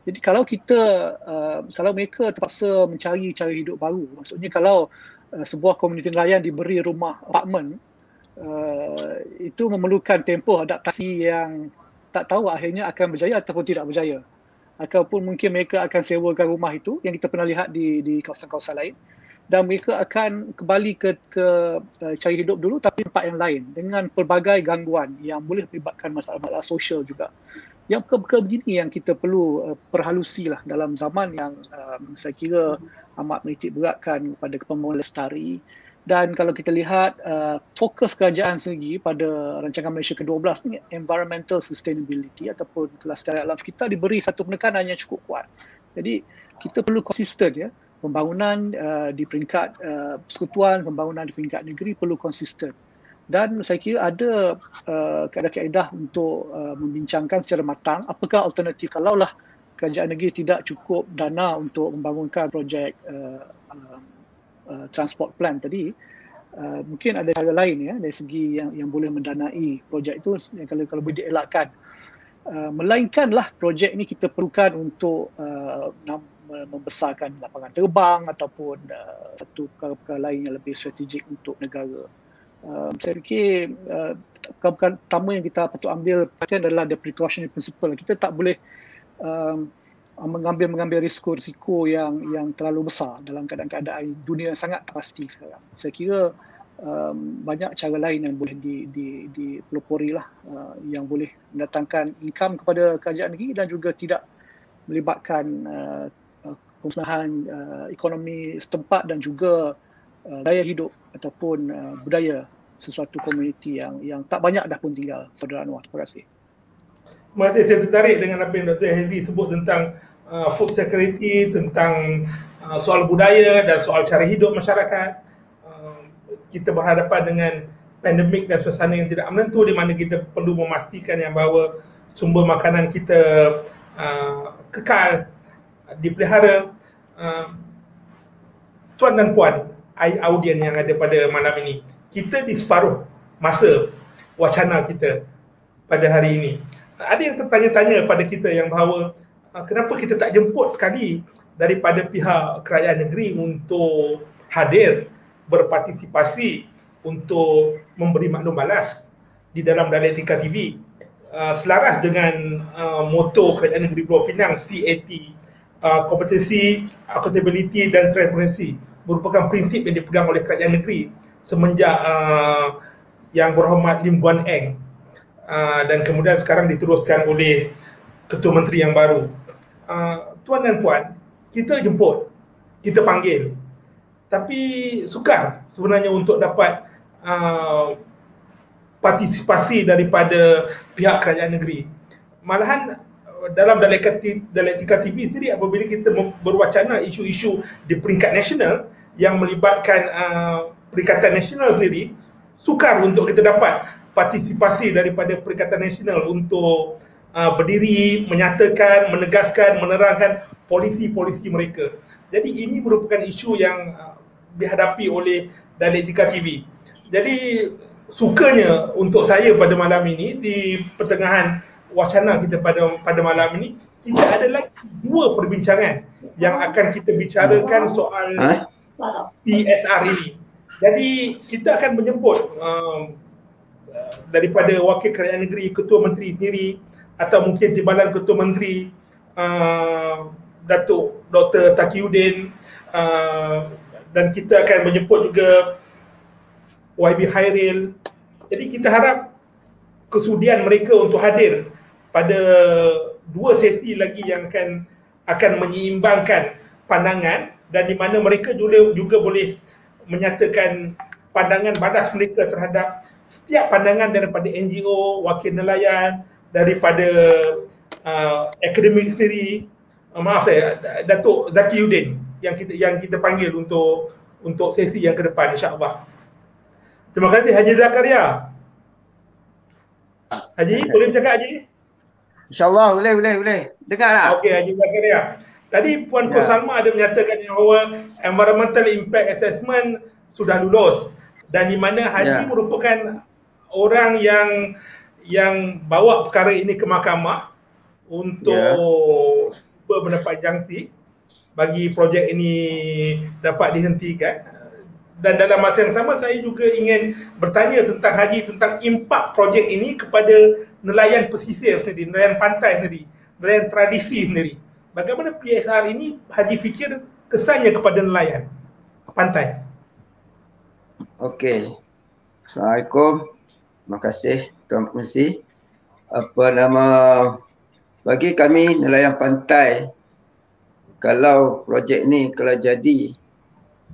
Jadi kalau kita, uh, kalau mereka terpaksa mencari cara hidup baru, maksudnya kalau uh, sebuah komuniti nelayan diberi rumah apartmen, uh, itu memerlukan tempoh adaptasi yang tak tahu akhirnya akan berjaya ataupun tidak berjaya. Ataupun mungkin mereka akan sewakan rumah itu yang kita pernah lihat di di kawasan-kawasan lain dan mereka akan kembali ke, ke uh, cari hidup dulu tapi tempat yang lain dengan pelbagai gangguan yang boleh melibatkan masalah-masalah sosial juga yang perkara-perkara begini yang kita perlu uh, perhalusi lah dalam zaman yang um, saya kira amat menitik beratkan pada kepembangunan lestari. Dan kalau kita lihat uh, fokus kerajaan sendiri pada rancangan Malaysia ke-12 ni environmental sustainability ataupun kelestarian alam kita diberi satu penekanan yang cukup kuat. Jadi kita perlu konsisten ya. Pembangunan uh, di peringkat uh, persekutuan, pembangunan di peringkat negeri perlu konsisten dan saya kira ada uh, kaedah-kaedah untuk uh, membincangkan secara matang apakah alternatif kalaulah kerajaan negeri tidak cukup dana untuk membangunkan projek uh, uh, uh, transport plan tadi. Uh, mungkin ada cara lain ya dari segi yang yang boleh mendanai projek itu yang kalau kalau boleh dielakkan. Uh, melainkanlah projek ini kita perlukan untuk uh, membesarkan lapangan terbang ataupun uh, satu perkara-perkara lain yang lebih strategik untuk negara uh, saya fikir uh, perkara pertama yang kita patut ambil perhatian adalah the precautionary principle. Kita tak boleh um, mengambil mengambil risiko-risiko yang yang terlalu besar dalam keadaan-keadaan dunia yang sangat pasti sekarang. Saya kira um, banyak cara lain yang boleh di di dipelopori lah uh, yang boleh mendatangkan income kepada kerajaan negeri dan juga tidak melibatkan uh, kemusnahan uh, ekonomi setempat dan juga uh, gaya hidup ataupun uh, budaya sesuatu komuniti yang yang tak banyak dah pun tinggal saudara Anwar terima kasih
Mati saya tertarik dengan apa yang Dr. Henry sebut tentang uh, food security, tentang uh, soal budaya dan soal cara hidup masyarakat. Uh, kita berhadapan dengan pandemik dan suasana yang tidak menentu di mana kita perlu memastikan yang bahawa sumber makanan kita uh, kekal, dipelihara. Uh, tuan dan puan, audien yang ada pada malam ini kita di separuh masa wacana kita pada hari ini. Ada yang tertanya-tanya pada kita yang bahawa ah, kenapa kita tak jemput sekali daripada pihak kerajaan negeri untuk hadir berpartisipasi untuk memberi maklum balas di dalam dialektika TV uh, ah, selaras dengan uh, moto kerajaan negeri Pulau Pinang CAT kompetensi, accountability dan transparency merupakan prinsip yang dipegang oleh kerajaan negeri semenjak uh, yang berhormat Lim Guan Eng uh, dan kemudian sekarang diteruskan oleh Ketua Menteri yang baru. Uh, tuan dan puan, kita jemput, kita panggil. Tapi sukar sebenarnya untuk dapat uh, partisipasi daripada pihak kerajaan negeri. Malahan dalam dialektika TV sendiri apabila kita berwacana isu-isu di peringkat nasional yang melibatkan uh, Perikatan Nasional sendiri sukar untuk kita dapat partisipasi daripada Perikatan Nasional untuk uh, berdiri, menyatakan, menegaskan, menerangkan polisi-polisi mereka. Jadi ini merupakan isu yang uh, dihadapi oleh Dialektika TV. Jadi sukanya untuk saya pada malam ini di pertengahan wacana kita pada pada malam ini tidak ada lagi dua perbincangan yang akan kita bicarakan soal
Ha?
PSR ini. Jadi kita akan menjemput um, daripada wakil kerajaan negeri, ketua menteri sendiri atau mungkin timbalan ketua menteri uh, Datuk Dr. Takiuddin uh, dan kita akan menjemput juga YB Hairil. Jadi kita harap kesudian mereka untuk hadir pada dua sesi lagi yang akan akan menyeimbangkan pandangan dan di mana mereka juga juga boleh menyatakan pandangan badas mereka terhadap setiap pandangan daripada NGO, wakil nelayan, daripada uh, akademik sendiri. Uh, maaf saya, Datuk Zaki Udin yang kita yang kita panggil untuk untuk sesi yang ke depan insya-Allah. Terima kasih Haji Zakaria. Haji, boleh bercakap Haji?
InsyaAllah boleh, boleh, boleh. Dengar tak?
Okey Haji Zakaria. Tadi Puan Ko
Ya.
Salma ada menyatakan bahawa environmental impact assessment sudah lulus dan di mana Haji
Ya.
merupakan orang yang yang bawa perkara ini ke mahkamah untuk cuba mendapat jangsi bagi projek ini dapat dihentikan dan dalam masa yang sama saya juga ingin bertanya tentang Haji tentang impak projek ini kepada nelayan pesisir sendiri, nelayan pantai sendiri, nelayan tradisi sendiri. Bagaimana PSR ini Haji fikir kesannya kepada nelayan pantai?
Okey. Assalamualaikum. Terima kasih Tuan Pengerusi. Apa nama bagi kami nelayan pantai kalau projek ni kalau jadi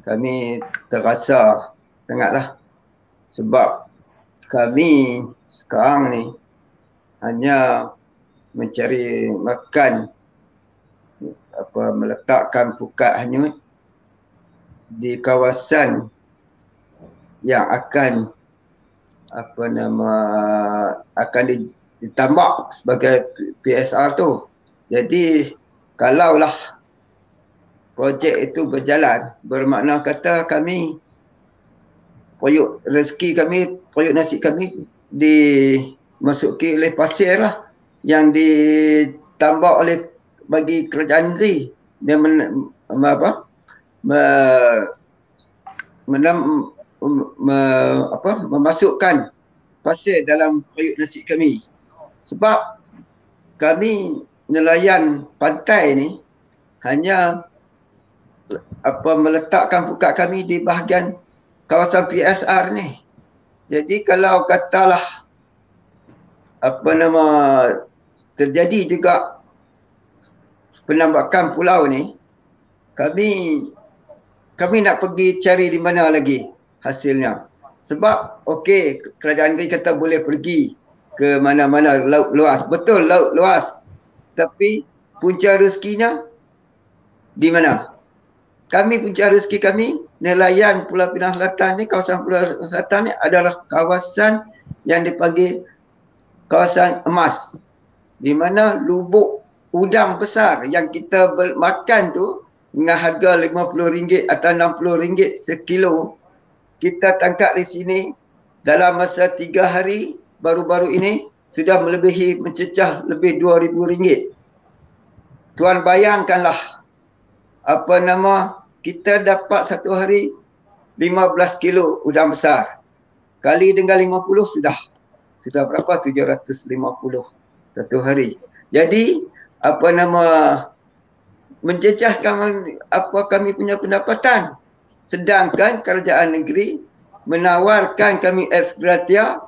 kami terasa sangatlah sebab kami sekarang ni hanya mencari makan apa meletakkan pukat hanyut di kawasan yang akan apa nama akan di- ditambah sebagai PSR tu. Jadi kalaulah projek itu berjalan bermakna kata kami periuk rezeki kami, periuk nasi kami dimasuki oleh pasir lah yang ditambah oleh bagi kerajaan negeri. Dia men, apa? Me, menam, me, apa? Memasukkan pasir dalam periuk nasi kami. Sebab kami nelayan pantai ni hanya apa meletakkan pukat kami di bahagian kawasan PSR ni. Jadi kalau katalah apa nama terjadi juga penambakan pulau ni kami kami nak pergi cari di mana lagi hasilnya. Sebab okey kerajaan negeri kata boleh pergi ke mana-mana laut luas. Betul laut luas. Tapi punca rezekinya di mana? Kami punca rezeki kami nelayan Pulau Pinang Selatan ni kawasan Pulau Selatan ni adalah kawasan yang dipanggil kawasan emas. Di mana lubuk udang besar yang kita makan tu dengan harga RM50 atau RM60 sekilo kita tangkap di sini dalam masa tiga hari baru-baru ini sudah melebihi mencecah lebih RM2,000. Tuan bayangkanlah apa nama kita dapat satu hari 15 kilo udang besar. Kali dengan 50 sudah sudah berapa 750 satu hari. Jadi apa nama mencecahkan apa kami punya pendapatan. Sedangkan kerajaan negeri menawarkan kami ex gratia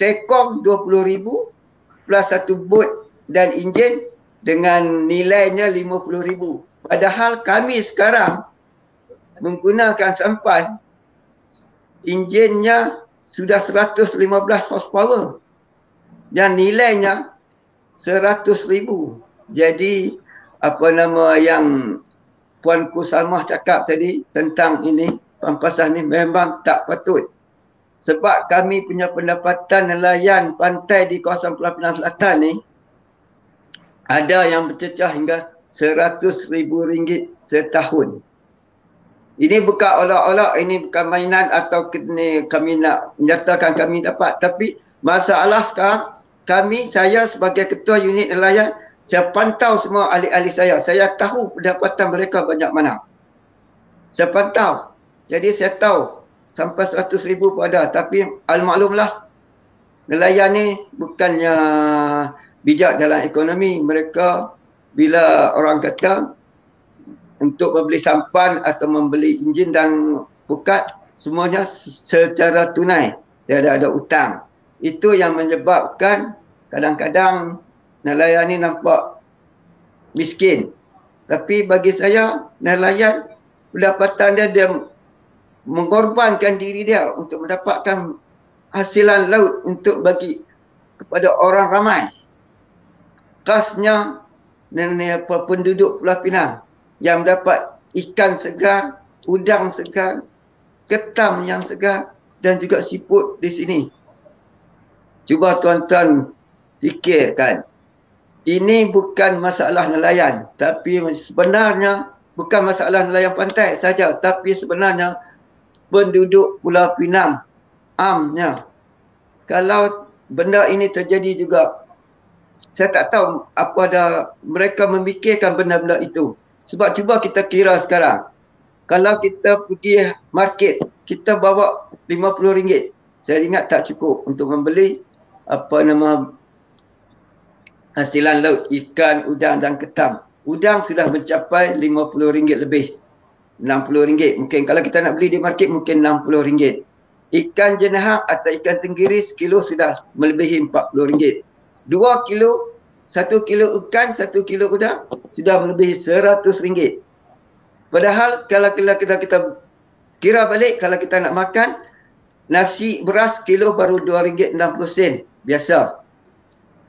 tekong 20,000 plus satu bot dan enjin dengan nilainya 50,000. Padahal kami sekarang menggunakan sampan enjinnya sudah 115 horsepower dan nilainya 100,000. Jadi apa nama yang Puan Kusamah cakap tadi tentang ini pampasan ni memang tak patut. Sebab kami punya pendapatan nelayan pantai di kawasan Pinang Selatan ni ada yang bercecah hingga RM100,000 setahun. Ini bukan olok-olok, ini bukan mainan atau kami nak menyatakan kami dapat. Tapi masalah sekarang, kami, saya sebagai ketua unit nelayan Saya pantau semua ahli-ahli saya. Saya tahu pendapatan mereka banyak mana. Saya pantau. Jadi saya tahu sampai 100 ribu pun ada. Tapi al-maklumlah nelayan ni bukannya bijak dalam ekonomi. Mereka bila orang kata untuk membeli sampan atau membeli enjin dan pukat semuanya secara tunai. Tiada ada hutang. Itu yang menyebabkan kadang-kadang nelayan ni nampak miskin. Tapi bagi saya, nelayan pendapatan dia, dia mengorbankan diri dia untuk mendapatkan hasilan laut untuk bagi kepada orang ramai. Khasnya penduduk Pulau Pinang yang mendapat ikan segar, udang segar, ketam yang segar dan juga siput di sini. Cuba tuan-tuan fikirkan ini bukan masalah nelayan tapi sebenarnya bukan masalah nelayan pantai saja tapi sebenarnya penduduk Pulau Pinang amnya. Kalau benda ini terjadi juga saya tak tahu apa ada mereka memikirkan benda-benda itu. Sebab cuba kita kira sekarang kalau kita pergi market kita bawa RM50 saya ingat tak cukup untuk membeli apa nama hasilan laut ikan, udang dan ketam. Udang sudah mencapai RM50 lebih. RM60 mungkin kalau kita nak beli di market mungkin RM60. Ikan jenahak atau ikan tenggiri sekilo sudah melebihi RM40. Dua kilo, satu kilo ikan, satu kilo udang sudah melebihi RM100. Padahal kalau kita, kita, kita kira balik kalau kita nak makan nasi beras kilo baru RM2.60 biasa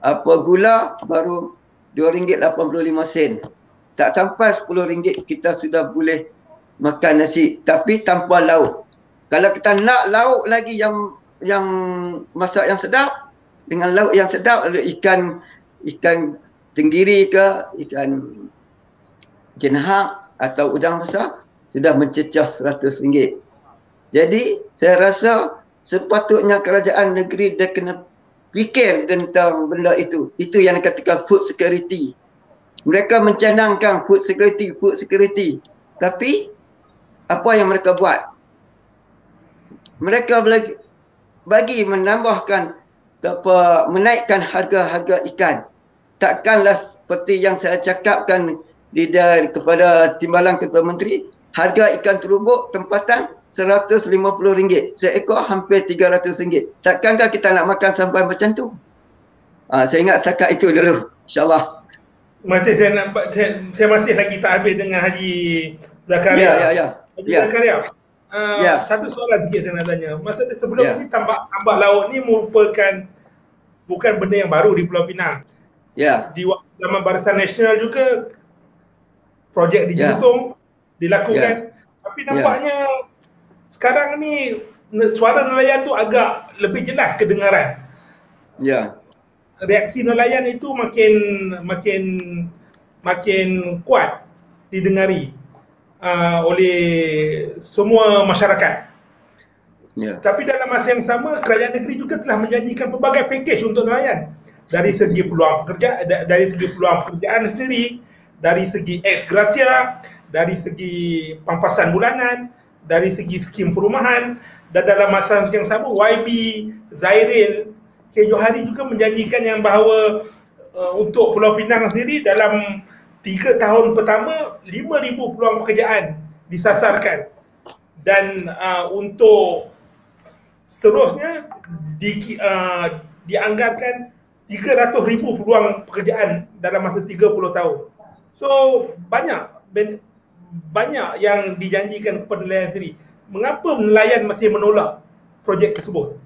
apa gula baru RM2.85 tak sampai RM10 kita sudah boleh makan nasi. Tapi tanpa lauk. Kalau kita nak lauk lagi yang yang masak yang sedap dengan lauk yang sedap ikan ikan tenggiri ke ikan jenahak atau udang besar sudah mencecah RM100 jadi saya rasa sepatutnya kerajaan negeri dia kena fikir tentang benda itu. Itu yang dikatakan food security. Mereka mencanangkan food security, food security. Tapi apa yang mereka buat? Mereka bagi, menambahkan apa menaikkan harga-harga ikan. Takkanlah seperti yang saya cakapkan di kepada timbalan ketua menteri, harga ikan terubuk tempatan RM150 seekor hampir RM300 takkankah kita nak makan sampai macam tu? Ha, saya ingat setakat itu dulu. insyaAllah.
Masih saya nak saya, saya masih lagi tak habis dengan Haji Zakaria.
Ya ya ya.
Haji ya. Zakaria uh, ya. satu soalan sikit saya nak tanya. Maksudnya sebelum ya. ini tambak tambak laut ni merupakan bukan benda yang baru di Pulau Pinang. Ya. Di zaman Barisan Nasional juga projek di ya. Jelutong dilakukan. Ya. tapi nampaknya ya sekarang ni suara nelayan tu agak lebih jelas kedengaran.
Ya.
Reaksi nelayan itu makin makin makin kuat didengari uh, oleh semua masyarakat. Ya. Tapi dalam masa yang sama kerajaan negeri juga telah menjanjikan pelbagai pakej untuk nelayan. Dari segi peluang kerja dari segi peluang pekerjaan sendiri, dari segi ex gratia, dari segi pampasan bulanan, dari segi skim perumahan dan dalam masa yang sama YB, Zairil, K. Johari juga menjanjikan yang bahawa uh, untuk Pulau Pinang sendiri dalam 3 tahun pertama 5,000 peluang pekerjaan disasarkan dan uh, untuk seterusnya di, uh, dianggarkan 300,000 peluang pekerjaan dalam masa 30 tahun. So banyak banyak yang dijanjikan kepada nelayan sendiri. Mengapa nelayan masih menolak projek tersebut?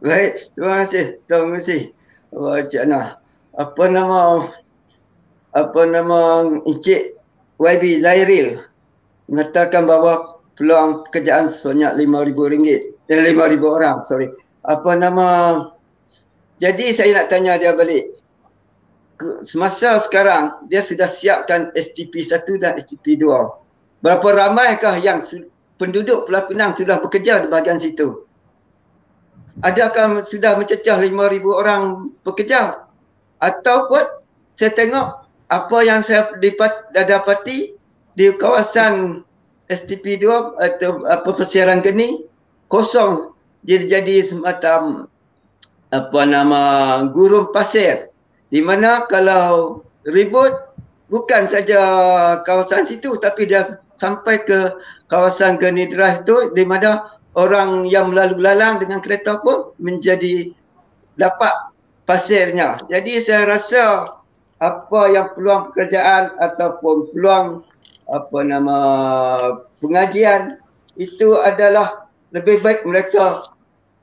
Baik, terima kasih. Terima kasih. Cik Ana. Apa nama apa nama Encik YB Zairil mengatakan bahawa peluang pekerjaan sebanyak RM5,000 eh RM5,000 orang, sorry. Apa nama jadi saya nak tanya dia balik semasa sekarang dia sudah siapkan STP 1 dan STP 2. Berapa ramaikah yang penduduk Pulau Pinang sudah bekerja di bahagian situ? Adakah sudah mencecah 5,000 orang pekerja? Ataupun saya tengok apa yang saya dapat dapati di kawasan STP 2 atau apa persiaran geni kosong jadi jadi semacam apa nama gurun pasir di mana kalau ribut bukan saja kawasan situ tapi dia sampai ke kawasan Geni Drive tu di mana orang yang melalu lalang dengan kereta pun menjadi dapat pasirnya. Jadi saya rasa apa yang peluang pekerjaan ataupun peluang apa nama pengajian itu adalah lebih baik mereka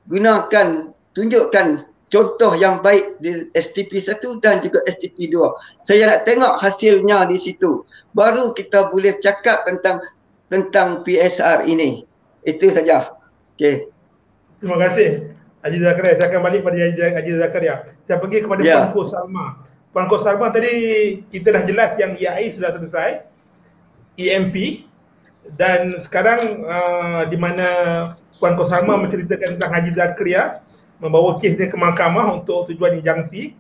gunakan tunjukkan contoh yang baik di STP 1 dan juga STP 2. Saya nak tengok hasilnya di situ. Baru kita boleh cakap tentang tentang PSR ini. Itu saja. Okey.
Terima kasih. Haji Zakaria, saya akan balik pada Haji Zakaria. Saya pergi kepada ya. Puan Ko Salma. Puan Ko Salma tadi kita dah jelas yang EI sudah selesai. EMP dan sekarang uh, di mana Puan Salma menceritakan tentang Haji Zakaria membawa kes dia ke mahkamah untuk tujuan injangsi.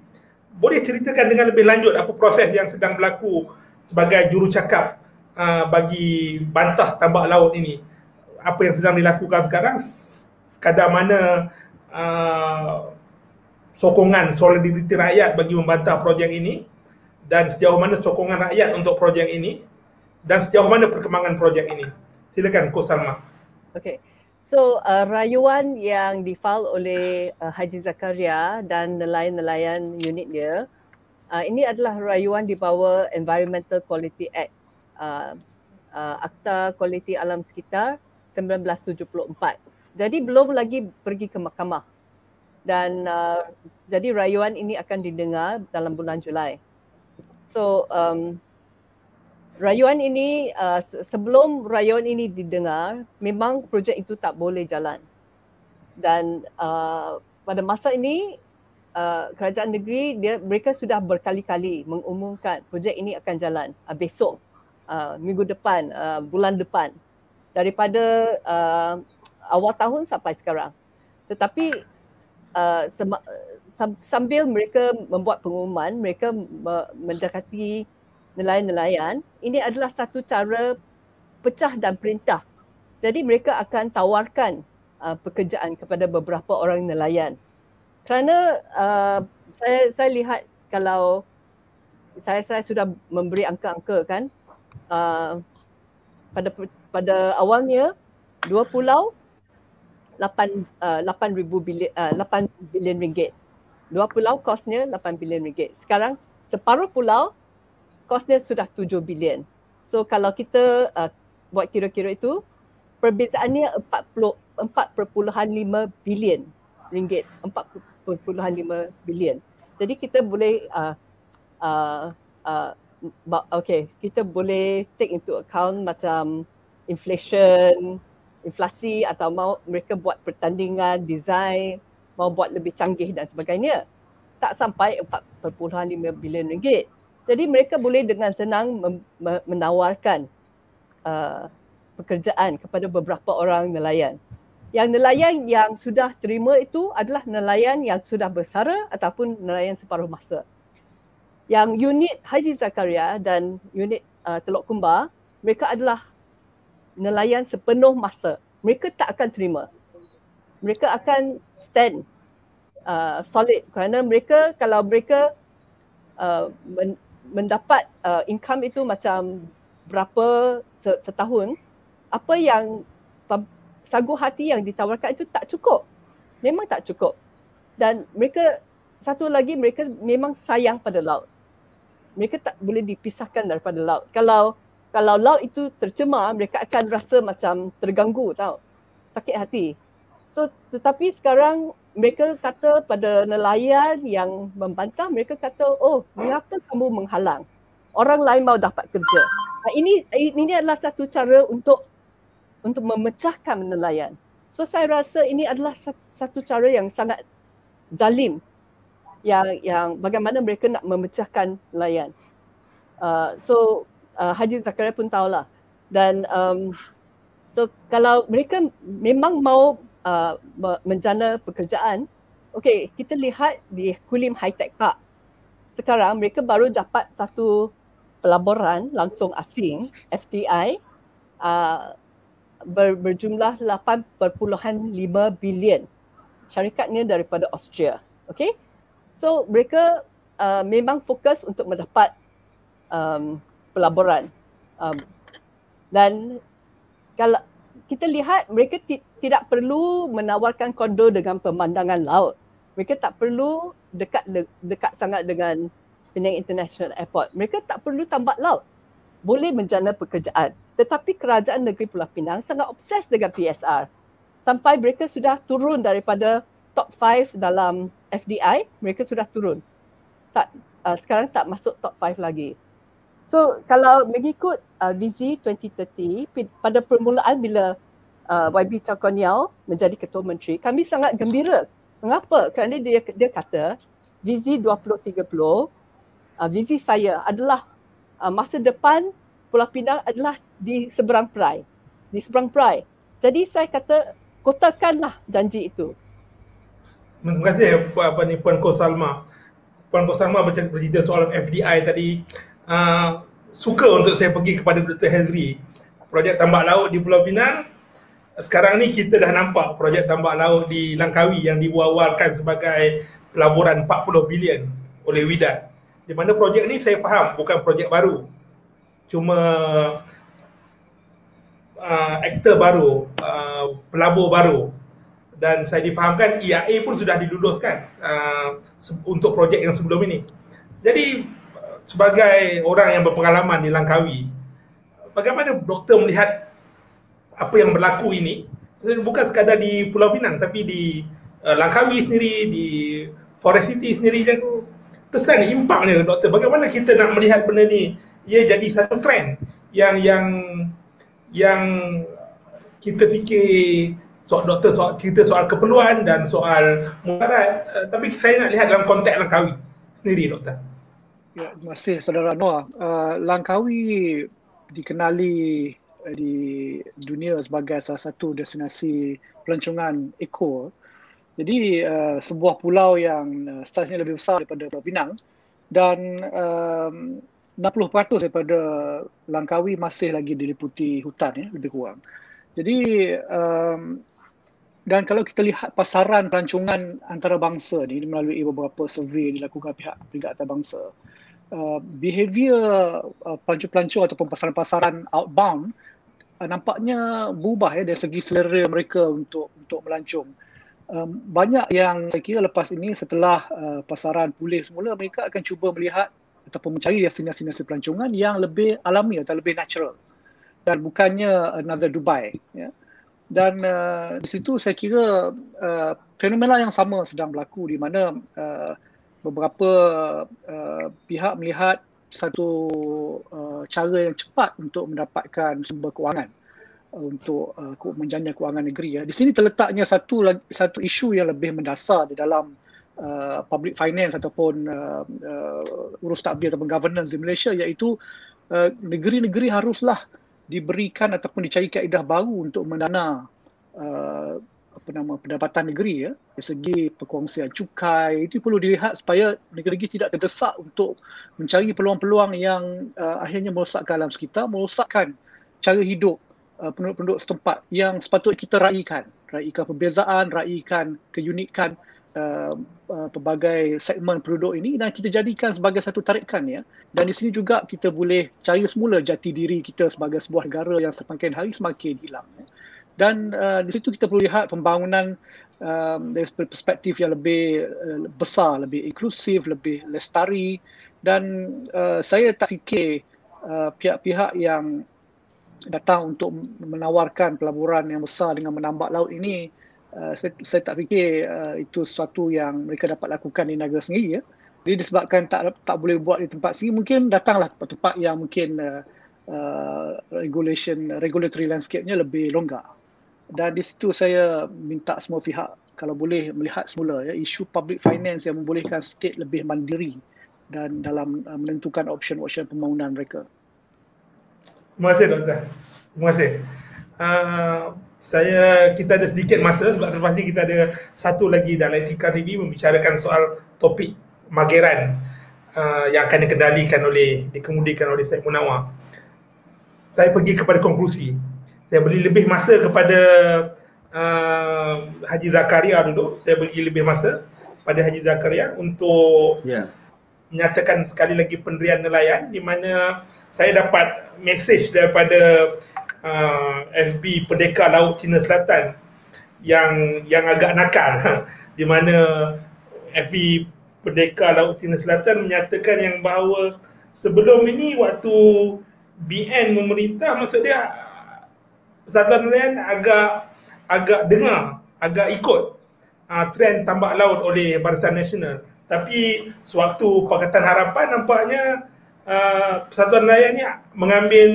Boleh ceritakan dengan lebih lanjut apa proses yang sedang berlaku sebagai jurucakap uh, bagi bantah tambak laut ini? Apa yang sedang dilakukan sekarang? Sekadar mana Uh, sokongan solidariti rakyat bagi membantah projek ini dan sejauh mana sokongan rakyat untuk projek ini dan sejauh mana perkembangan projek ini. Silakan Ko Salma.
Okay. So uh, rayuan yang difal oleh uh, Haji Zakaria dan nelayan-nelayan unit dia uh, ini adalah rayuan di bawah Environmental Quality Act uh, uh, Akta Kualiti Alam Sekitar 1974 jadi belum lagi pergi ke mahkamah dan uh, jadi rayuan ini akan didengar dalam bulan Julai. So um, rayuan ini uh, sebelum rayuan ini didengar memang projek itu tak boleh jalan dan uh, pada masa ini uh, kerajaan negeri dia mereka sudah berkali-kali mengumumkan projek ini akan jalan uh, besok uh, minggu depan uh, bulan depan daripada uh, awal tahun sampai sekarang. Tetapi uh, sambil mereka membuat pengumuman, mereka mendekati nelayan-nelayan, ini adalah satu cara pecah dan perintah. Jadi mereka akan tawarkan uh, pekerjaan kepada beberapa orang nelayan. Kerana uh, saya saya lihat kalau saya saya sudah memberi angka-angka kan uh, pada pada awalnya dua pulau 8 uh, 8000 bilion uh, 8 bilion ringgit. Dua pulau kosnya 8 bilion ringgit. Sekarang separuh pulau kosnya sudah 7 bilion. So kalau kita uh, buat kira-kira itu perbezaannya 40 4.5 bilion ringgit. 4.5 bilion. Jadi kita boleh uh, uh, uh, okay, kita boleh take into account macam inflation, inflasi atau mau mereka buat pertandingan, design, mau buat lebih canggih dan sebagainya. Tak sampai 4.5 bilion ringgit. Jadi mereka boleh dengan senang menawarkan uh, pekerjaan kepada beberapa orang nelayan. Yang nelayan yang sudah terima itu adalah nelayan yang sudah bersara ataupun nelayan separuh masa. Yang unit Haji Zakaria dan unit uh, Teluk Kumbar, mereka adalah nelayan sepenuh masa. Mereka tak akan terima. Mereka akan stand uh, solid kerana mereka kalau mereka uh, men- mendapat uh, income itu macam berapa setahun, apa yang sagu hati yang ditawarkan itu tak cukup. Memang tak cukup. Dan mereka satu lagi mereka memang sayang pada laut. Mereka tak boleh dipisahkan daripada laut. Kalau kalau laut itu tercemar mereka akan rasa macam terganggu tau sakit hati so tetapi sekarang mereka kata pada nelayan yang membantah mereka kata oh mengapa kamu menghalang? Orang lain mau dapat kerja. Nah, ini ini adalah satu cara untuk untuk memecahkan nelayan. So saya rasa ini adalah satu cara yang sangat zalim yang yang bagaimana mereka nak memecahkan nelayan. Uh, so uh, Haji Zakaria pun tahulah. Dan um, so kalau mereka memang mau uh, menjana pekerjaan, okay kita lihat di Kulim High Tech Park. sekarang mereka baru dapat satu pelaburan langsung asing FDI uh, ber, berjumlah 8.5 bilion. Syarikatnya daripada Austria. Okay. So mereka uh, memang fokus untuk mendapat um, pelaburan. Um, dan kalau kita lihat mereka t- tidak perlu menawarkan kondo dengan pemandangan laut. Mereka tak perlu dekat de- dekat sangat dengan Penang International Airport. Mereka tak perlu tambak laut. Boleh menjana pekerjaan. Tetapi kerajaan negeri Pulau Pinang sangat obses dengan PSR. Sampai mereka sudah turun daripada top 5 dalam FDI, mereka sudah turun. Tak uh, sekarang tak masuk top 5 lagi. So kalau mengikut uh, visi 2030 pada permulaan bila uh, YB Chakon Yao menjadi ketua menteri, kami sangat gembira. Mengapa? Kerana dia dia kata visi 2030 uh, visi saya adalah uh, masa depan Pulau Pinang adalah di seberang perai. Di seberang perai. Jadi saya kata kotakanlah janji itu.
Terima kasih apa ni Puan Ko Salma. Puan Ko Salma bercerita soal FDI tadi. Uh, suka untuk saya pergi kepada Dr. Hazri. Projek tambak laut di Pulau Pinang. Sekarang ni kita dah nampak projek tambak laut di Langkawi yang diwawalkan sebagai pelaburan 40 bilion oleh Widat. Di mana projek ni saya faham bukan projek baru cuma uh, aktor baru, uh, pelabur baru dan saya difahamkan EIA pun sudah diluluskan uh, untuk projek yang sebelum ini. Jadi sebagai orang yang berpengalaman di Langkawi, bagaimana doktor melihat apa yang berlaku ini? Bukan sekadar di Pulau Pinang tapi di uh, Langkawi sendiri, di Forest City sendiri dan kesan impaknya doktor. Bagaimana kita nak melihat benda ni ia jadi satu trend yang yang yang kita fikir soal doktor soal kita soal keperluan dan soal mudarat uh, tapi saya nak lihat dalam konteks Langkawi sendiri doktor.
Ya, terima kasih saudara Noah. Uh, Langkawi dikenali uh, di dunia sebagai salah satu destinasi pelancongan eko. Jadi uh, sebuah pulau yang uh, saiznya lebih besar daripada Pulau Pinang dan um, 60% daripada Langkawi masih lagi diliputi hutan ya lebih kurang. Jadi um, dan kalau kita lihat pasaran pelancongan antarabangsa ni melalui beberapa survey dilakukan pihak Peringkat Antarabangsa, uh, behavior uh, pelancong-pelancong ataupun pasaran-pasaran outbound uh, nampaknya berubah ya dari segi selera mereka untuk untuk melancong. Um, banyak yang saya kira lepas ini setelah uh, pasaran pulih semula mereka akan cuba melihat ataupun mencari destinasi-destinasi pelancongan yang lebih alami atau lebih natural dan bukannya another Dubai ya. Dan uh, di situ saya kira uh, fenomena yang sama sedang berlaku di mana uh, beberapa uh, pihak melihat satu uh, cara yang cepat untuk mendapatkan sumber kewangan uh, untuk uh, menjana kewangan negeri ya. Di sini terletaknya satu satu isu yang lebih mendasar di dalam uh, public finance ataupun uh, uh, urus takbir ataupun governance di Malaysia iaitu uh, negeri-negeri haruslah diberikan ataupun dicari kaedah baru untuk mendana uh, apa nama pendapatan negeri ya. Dari segi perkongsian cukai itu perlu dilihat supaya negeri-negeri tidak terdesak untuk mencari peluang-peluang yang uh, akhirnya merosakkan alam sekitar merosakkan cara hidup uh, penduduk-penduduk setempat yang sepatutnya kita raikan. Raikan perbezaan raikan keunikan uh, uh, pelbagai segmen penduduk ini dan kita jadikan sebagai satu tarikan ya. Dan di sini juga kita boleh cari semula jati diri kita sebagai sebuah negara yang semakin hari semakin hilang ya. Dan uh, di situ kita perlu lihat pembangunan um, dari perspektif yang lebih uh, besar lebih inklusif lebih lestari dan uh, saya tak fikir uh, pihak-pihak yang datang untuk menawarkan pelaburan yang besar dengan menambak laut ini uh, saya, saya tak fikir uh, itu sesuatu yang mereka dapat lakukan di negara sendiri ya. Jadi disebabkan tak tak boleh buat di tempat sendiri mungkin datanglah tempat-tempat yang mungkin uh, uh, regulation regulatory landscape-nya lebih longgar. Dan di situ saya minta semua pihak kalau boleh melihat semula ya isu public finance yang membolehkan state lebih mandiri dan dalam uh, menentukan option-option pembangunan mereka.
Terima kasih doktor. Terima kasih. Uh, saya kita ada sedikit masa sebab ni kita ada satu lagi dalam Etika TV membicarakan soal topik mageran uh, yang akan dikendalikan oleh dikemudikan oleh Syed Munawar saya pergi kepada konklusi saya beri lebih masa kepada uh, Haji Zakaria dulu saya beri lebih masa pada Haji Zakaria untuk yeah. menyatakan sekali lagi pendirian nelayan di mana saya dapat mesej daripada uh, FB Pendekar Laut Cina Selatan yang yang agak nakal di mana FB Pendekar Laut Cina Selatan menyatakan yang bahawa sebelum ini waktu BN memerintah maksud dia Persatuan Nelayan agak agak dengar, agak ikut uh, trend tambak laut oleh Barisan Nasional. Tapi sewaktu Pakatan Harapan nampaknya uh, Persatuan Nelayan ni mengambil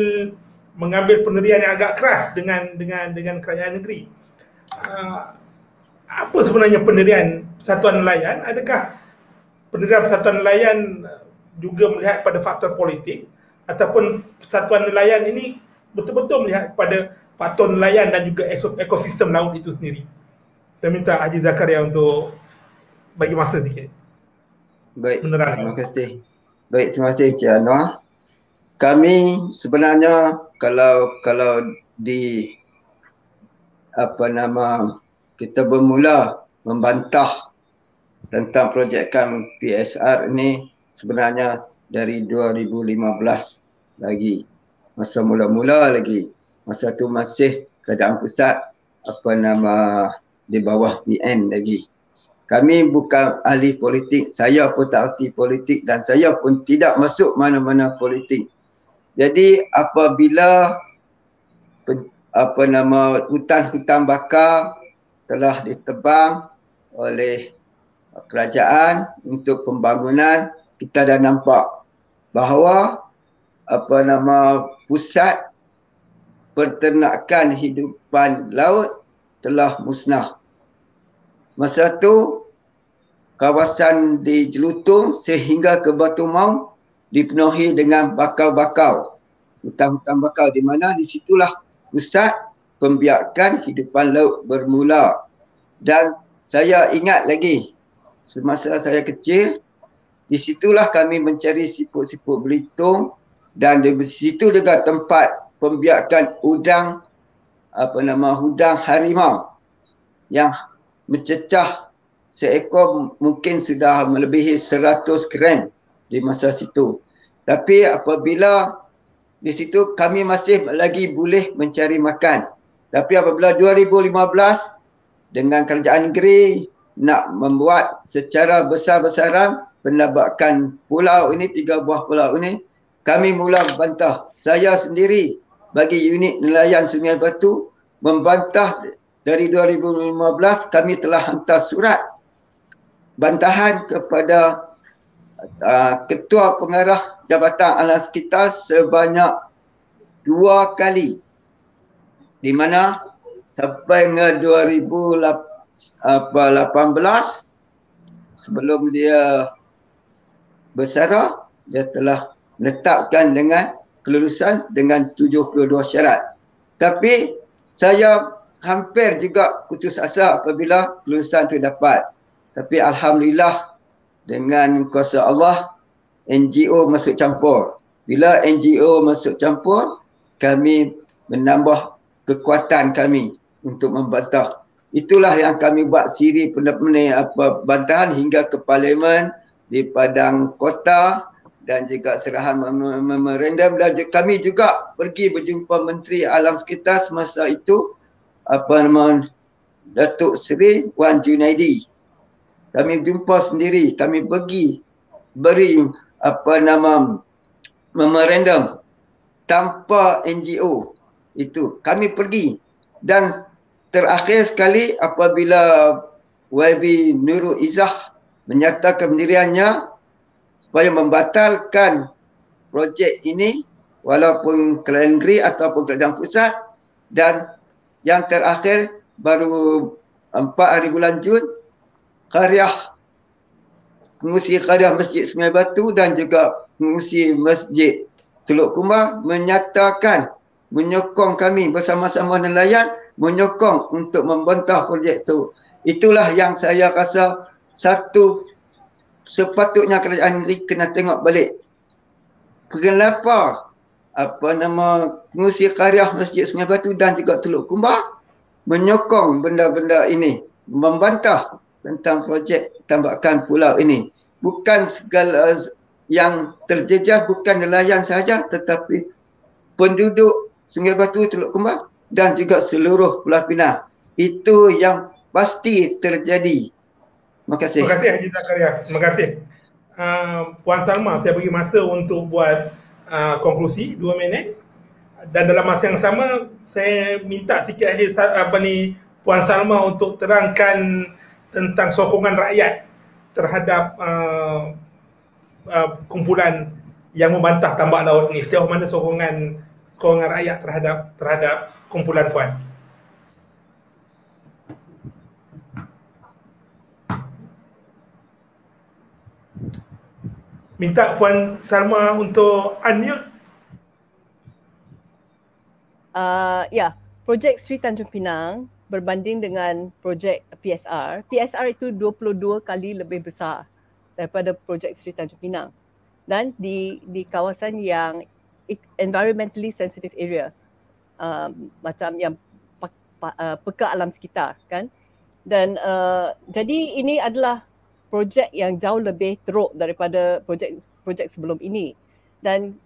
mengambil pendirian yang agak keras dengan dengan dengan kerajaan negeri. Uh, apa sebenarnya pendirian Persatuan Nelayan? Adakah pendirian Persatuan Nelayan juga melihat pada faktor politik ataupun Persatuan Nelayan ini betul-betul melihat pada faktor nelayan dan juga ekosistem laut itu sendiri? Saya minta Haji Zakaria untuk bagi masa sikit.
Baik, Menerangkan. terima kasih. Baik, terima kasih Encik Anwar. Kami sebenarnya kalau kalau di apa nama kita bermula membantah tentang projekan PSR ini sebenarnya dari 2015 lagi masa mula-mula lagi masa tu masih kerajaan pusat apa nama di bawah BN lagi. Kami bukan ahli politik saya pun tak ahli politik dan saya pun tidak masuk mana-mana politik. Jadi apabila apa nama hutan-hutan bakar telah ditebang oleh kerajaan untuk pembangunan kita dah nampak bahawa apa nama pusat peternakan hidupan laut telah musnah. Masa tu kawasan di Jelutung sehingga ke Batu Maung dipenuhi dengan bakau-bakau. Hutan-hutan bakau di mana di situlah pusat pembiakan hidupan laut bermula. Dan saya ingat lagi semasa saya kecil di situlah kami mencari siput-siput belitung dan di situ juga tempat pembiakan udang apa nama udang harimau yang mencecah seekor mungkin sudah melebihi 100 gram di masa situ. Tapi apabila di situ kami masih lagi boleh mencari makan. Tapi apabila 2015 dengan kerajaan negeri nak membuat secara besar-besaran penambakan pulau ini, tiga buah pulau ini, kami mula membantah. Saya sendiri bagi unit nelayan Sungai Batu membantah dari 2015 kami telah hantar surat bantahan kepada uh, ketua pengarah Jabatan Alam Sekitar sebanyak dua kali. Di mana sampai ke 2018 sebelum dia bersara dia telah menetapkan dengan kelulusan dengan 72 syarat. Tapi saya hampir juga putus asa apabila kelulusan itu dapat. Tapi Alhamdulillah dengan kuasa Allah NGO masuk campur. Bila NGO masuk campur, kami menambah kekuatan kami untuk membantah. Itulah yang kami buat siri penuh-penuh apa bantahan hingga ke parlimen di padang kota dan juga serahan memorandum dan kami juga pergi berjumpa Menteri Alam Sekitar semasa itu apa nama Datuk Seri Wan Junaidi. Kami jumpa sendiri, kami pergi beri apa nama memorandum tanpa NGO itu kami pergi dan terakhir sekali apabila YB Nurul Izzah menyatakan pendiriannya supaya membatalkan projek ini walaupun kerajaan negeri ataupun kerajaan pusat dan yang terakhir baru empat hari bulan Jun karya pengusi karya Masjid Sungai Batu dan juga pengusi Masjid Teluk Kumar menyatakan menyokong kami bersama-sama nelayan menyokong untuk membantah projek itu. Itulah yang saya rasa satu sepatutnya kerajaan negeri kena tengok balik. Kenapa apa nama pengusi karya Masjid Sungai Batu dan juga Teluk Kumbar menyokong benda-benda ini, membantah tentang projek tambakan pulau ini. Bukan segala yang terjejas bukan nelayan sahaja tetapi penduduk Sungai Batu, Teluk Kumbar dan juga seluruh Pulau Pinang. Itu yang pasti terjadi.
Terima kasih. Terima kasih Haji Zakaria. Terima kasih. Uh, Puan Salma, saya bagi masa untuk buat uh, konklusi dua minit. Dan dalam masa yang sama, saya minta sikit Haji apa ni Puan Salma untuk terangkan tentang sokongan rakyat terhadap uh, uh, kumpulan yang membantah tambak laut ni. Sejauh mana sokongan sokongan rakyat terhadap terhadap kumpulan Puan? Minta Puan Salma untuk unmute.
Uh, ya, projek Sri Tanjung Pinang berbanding dengan projek PSR. PSR itu 22 kali lebih besar daripada projek Sri Tanjung Pinang. Dan di di kawasan yang environmentally sensitive area. Um, macam yang uh, peka alam sekitar kan. Dan uh, jadi ini adalah projek yang jauh lebih teruk daripada projek-projek sebelum ini. Dan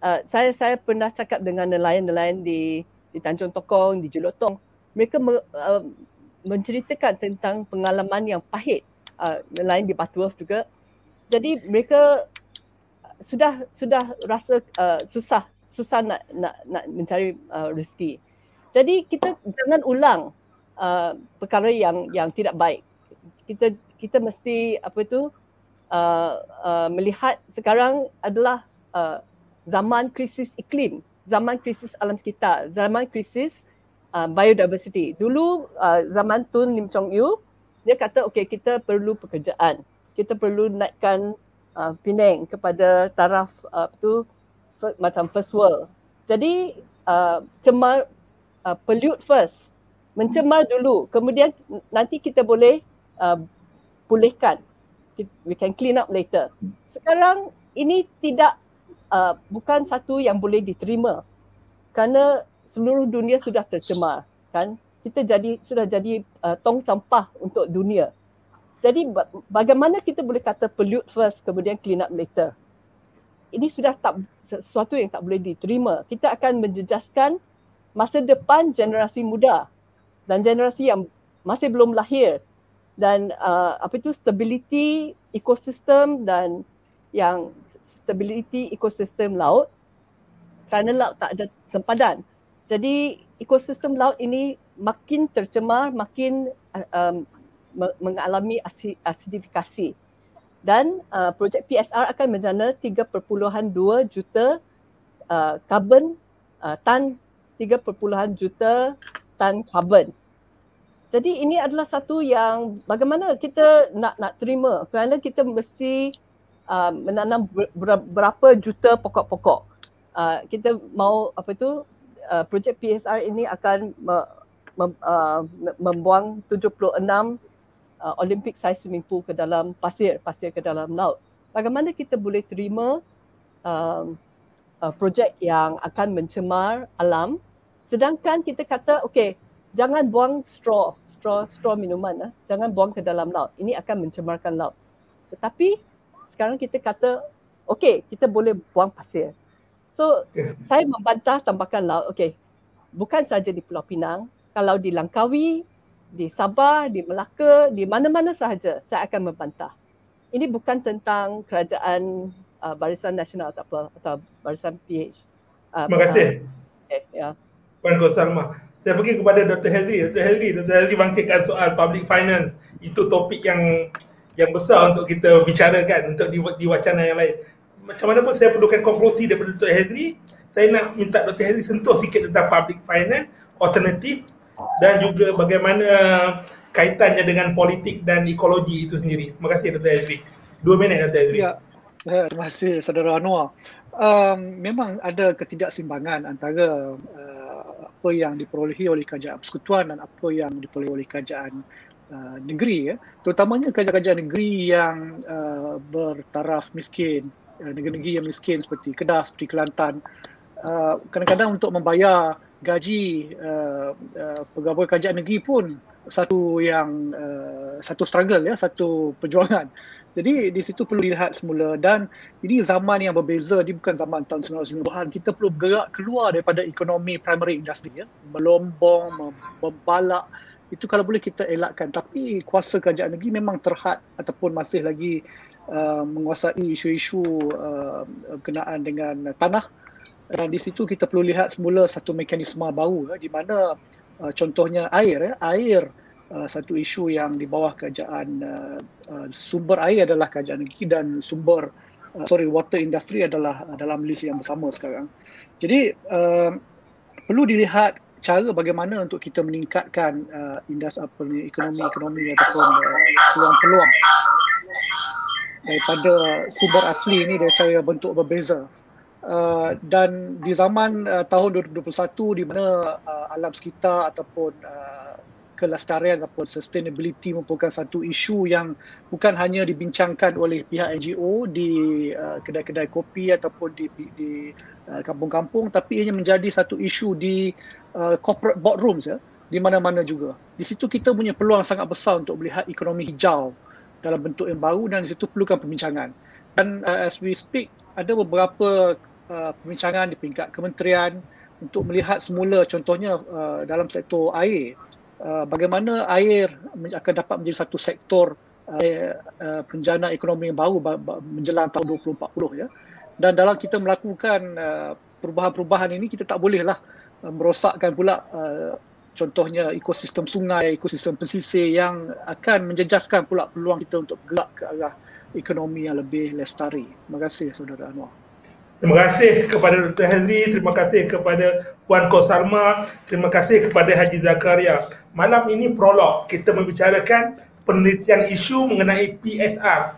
uh, saya saya pernah cakap dengan nelayan-nelayan di di Tanjung Tokong, di Jelotong. Mereka me, uh, menceritakan tentang pengalaman yang pahit uh, nelayan di Batuah juga. Jadi mereka sudah sudah rasa uh, susah susah nak nak nak mencari uh, rezeki. Jadi kita jangan ulang uh, perkara yang yang tidak baik. Kita kita mesti apa tu uh, uh, melihat sekarang adalah uh, zaman krisis iklim, zaman krisis alam sekitar, zaman krisis uh, biodiversity. Dulu uh, zaman Tun Lim Chong Yu dia kata okey kita perlu pekerjaan. Kita perlu naikkan uh, Penang kepada taraf uh, tu macam first world. Jadi uh, cemar uh, pollute first. Mencemar dulu. Kemudian nanti kita boleh uh, pulihkan. We can clean up later. Sekarang ini tidak uh, bukan satu yang boleh diterima. Kerana seluruh dunia sudah tercemar kan? Kita jadi sudah jadi uh, tong sampah untuk dunia. Jadi bagaimana kita boleh kata pollute first kemudian clean up later? Ini sudah tak sesuatu yang tak boleh diterima. Kita akan menjejaskan masa depan generasi muda dan generasi yang masih belum lahir dan uh, apa itu stability ekosistem dan yang stability ekosistem laut kerana laut tak ada sempadan. Jadi ekosistem laut ini makin tercemar, makin uh, um, mengalami asidifikasi. Dan uh, projek PSR akan menjana 3.2 juta uh, carbon uh, tan 3.2 juta tan carbon jadi ini adalah satu yang bagaimana kita nak nak terima kerana kita mesti uh, menanam berapa juta pokok-pokok. Uh, kita mau apa itu uh, projek PSR ini akan me, me, uh, membuang 76 uh, Olympic size swimming pool ke dalam pasir, pasir ke dalam laut. Bagaimana kita boleh terima uh, uh, projek yang akan mencemar alam sedangkan kita kata okey jangan buang straw straw straw minuman ah. Jangan buang ke dalam laut. Ini akan mencemarkan laut. Tetapi sekarang kita kata okey kita boleh buang pasir. So yeah. saya membantah tambakan laut. Okey bukan saja di Pulau Pinang. Kalau di Langkawi di Sabah di Melaka di mana-mana sahaja saya akan membantah. Ini bukan tentang kerajaan uh, Barisan Nasional atau apa atau Barisan PH
uh, Terima kasih. Okay, ya. Puan Gosarma saya pergi kepada Dr. Henry. Dr. Henry, Dr. Henry bangkitkan soal public finance. Itu topik yang yang besar untuk kita bicarakan untuk di, di wacana yang lain. Macam mana pun saya perlukan konklusi daripada Dr. Henry. Saya nak minta Dr. Henry sentuh sikit tentang public finance, alternatif dan juga bagaimana kaitannya dengan politik dan ekologi itu sendiri. Terima kasih Dr. Henry. Dua minit Dr. Henry.
Ya, ya terima kasih Saudara Anwar. Um, memang ada ketidaksimbangan antara uh, apa yang diperolehi oleh kerajaan persekutuan dan apa yang diperolehi oleh kerajaan uh, negeri ya. Terutamanya kerajaan-kerajaan negeri yang uh, bertaraf miskin uh, negeri-negeri yang miskin seperti Kedah seperti Kelantan. Uh, kadang-kadang untuk membayar gaji uh, uh, pegawai kerajaan negeri pun satu yang uh, satu struggle ya satu perjuangan jadi di situ perlu dilihat semula dan ini zaman yang berbeza, ini bukan zaman tahun 1990-an. Kita perlu bergerak keluar daripada ekonomi primary industry ya. Melombong, membalak. Itu kalau boleh kita elakkan. Tapi kuasa kerajaan negeri memang terhad ataupun masih lagi uh, menguasai isu-isu uh, berkenaan dengan tanah. Dan di situ kita perlu lihat semula satu mekanisme baru ya, di mana uh, contohnya air ya. Air Uh, satu isu yang di bawah kerajaan uh, uh, sumber air adalah kerajaan negeri dan sumber uh, sorry water industry adalah uh, dalam list yang bersama sekarang. Jadi uh, perlu dilihat cara bagaimana untuk kita meningkatkan uh, industri apa ni ekonomi-ekonomi ataupun uh, peluang-peluang daripada sumber asli ini dari saya bentuk berbeza. Uh, dan di zaman uh, tahun 2021 di mana uh, alam sekitar ataupun uh, kelestarian ataupun sustainability merupakan satu isu yang bukan hanya dibincangkan oleh pihak NGO di uh, kedai-kedai kopi ataupun di di uh, kampung-kampung tapi ia menjadi satu isu di uh, corporate boardrooms ya di mana-mana juga. Di situ kita punya peluang sangat besar untuk melihat ekonomi hijau dalam bentuk yang baru dan di situ perlukan pembincangan. Dan uh, as we speak ada beberapa uh, pembincangan di peringkat kementerian untuk melihat semula contohnya uh, dalam sektor air Uh, bagaimana air akan dapat menjadi satu sektor uh, uh, penjana ekonomi yang baru menjelang tahun 2040 ya. Dan dalam kita melakukan uh, perubahan-perubahan ini kita tak bolehlah uh, merosakkan pula uh, contohnya ekosistem sungai, ekosistem pesisir yang akan menjejaskan pula peluang kita untuk bergerak ke arah ekonomi yang lebih lestari. Terima kasih saudara Anwar.
Terima kasih kepada Dr. Henry, terima kasih kepada Puan Kosalma, terima kasih kepada Haji Zakaria. Malam ini prolog, kita membicarakan penelitian isu mengenai PSR,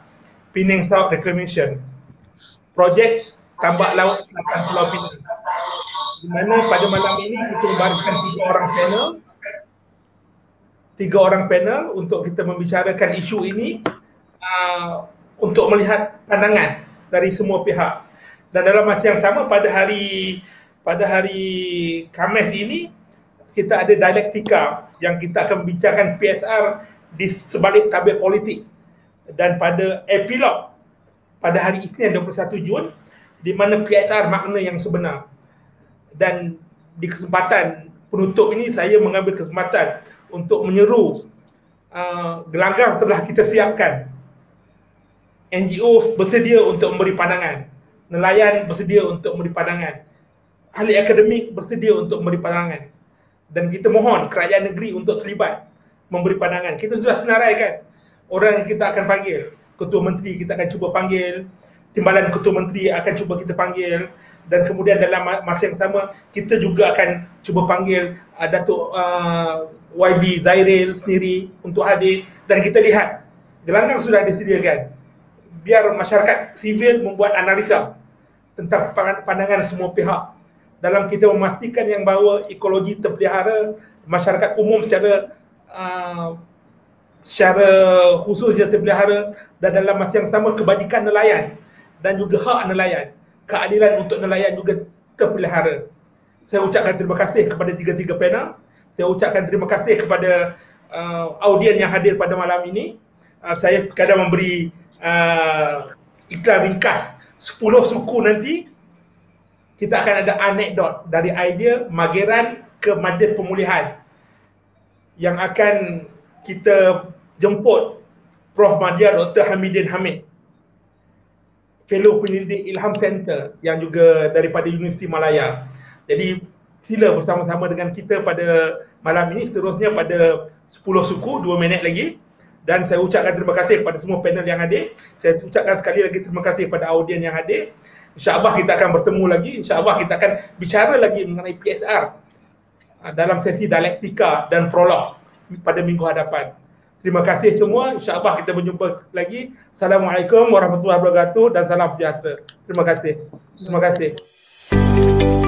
Penang South Reclamation. Projek Tambak Laut Selatan Pulau Pinang. Di mana pada malam ini kita membariskan tiga orang panel. Tiga orang panel untuk kita membicarakan isu ini uh, untuk melihat pandangan dari semua pihak dan dalam masa yang sama pada hari pada hari Khamis ini kita ada dialektika yang kita akan bincangkan PSR di sebalik tabir politik. Dan pada epilog pada hari Isnin 21 Jun di mana PSR makna yang sebenar. Dan di kesempatan penutup ini saya mengambil kesempatan untuk menyeru uh, gelanggang telah kita siapkan. NGO bersedia untuk memberi pandangan nelayan bersedia untuk memberi pandangan. Ahli akademik bersedia untuk memberi pandangan. Dan kita mohon kerajaan negeri untuk terlibat memberi pandangan. Kita sudah senaraikan orang yang kita akan panggil. Ketua Menteri kita akan cuba panggil. Timbalan Ketua Menteri akan cuba kita panggil. Dan kemudian dalam masa yang sama, kita juga akan cuba panggil uh, Datuk uh, YB Zairil sendiri untuk hadir. Dan kita lihat, gelanggang sudah disediakan biar masyarakat sivil membuat analisa tentang pandangan semua pihak. Dalam kita memastikan yang bahawa ekologi terpelihara masyarakat umum secara uh, secara khususnya terpelihara dan dalam masa yang sama kebajikan nelayan dan juga hak nelayan keadilan untuk nelayan juga terpelihara. Saya ucapkan terima kasih kepada tiga-tiga panel. Saya ucapkan terima kasih kepada uh, audien yang hadir pada malam ini. Uh, saya sekadar memberi uh, iklan ringkas 10 suku nanti kita akan ada anekdot dari idea mageran ke madin pemulihan yang akan kita jemput Prof. Madya Dr. Hamidin Hamid fellow penyelidik Ilham Center yang juga daripada Universiti Malaya. Jadi sila bersama-sama dengan kita pada malam ini seterusnya pada 10 suku 2 minit lagi dan saya ucapkan terima kasih kepada semua panel yang hadir. Saya ucapkan sekali lagi terima kasih kepada audien yang hadir. InsyaAllah kita akan bertemu lagi. InsyaAllah kita akan bicara lagi mengenai PSR ah, dalam sesi dialektika dan prolog pada minggu hadapan. Terima kasih semua. InsyaAllah kita berjumpa lagi. Assalamualaikum warahmatullahi wabarakatuh dan salam sejahtera. Terima kasih. Terima kasih.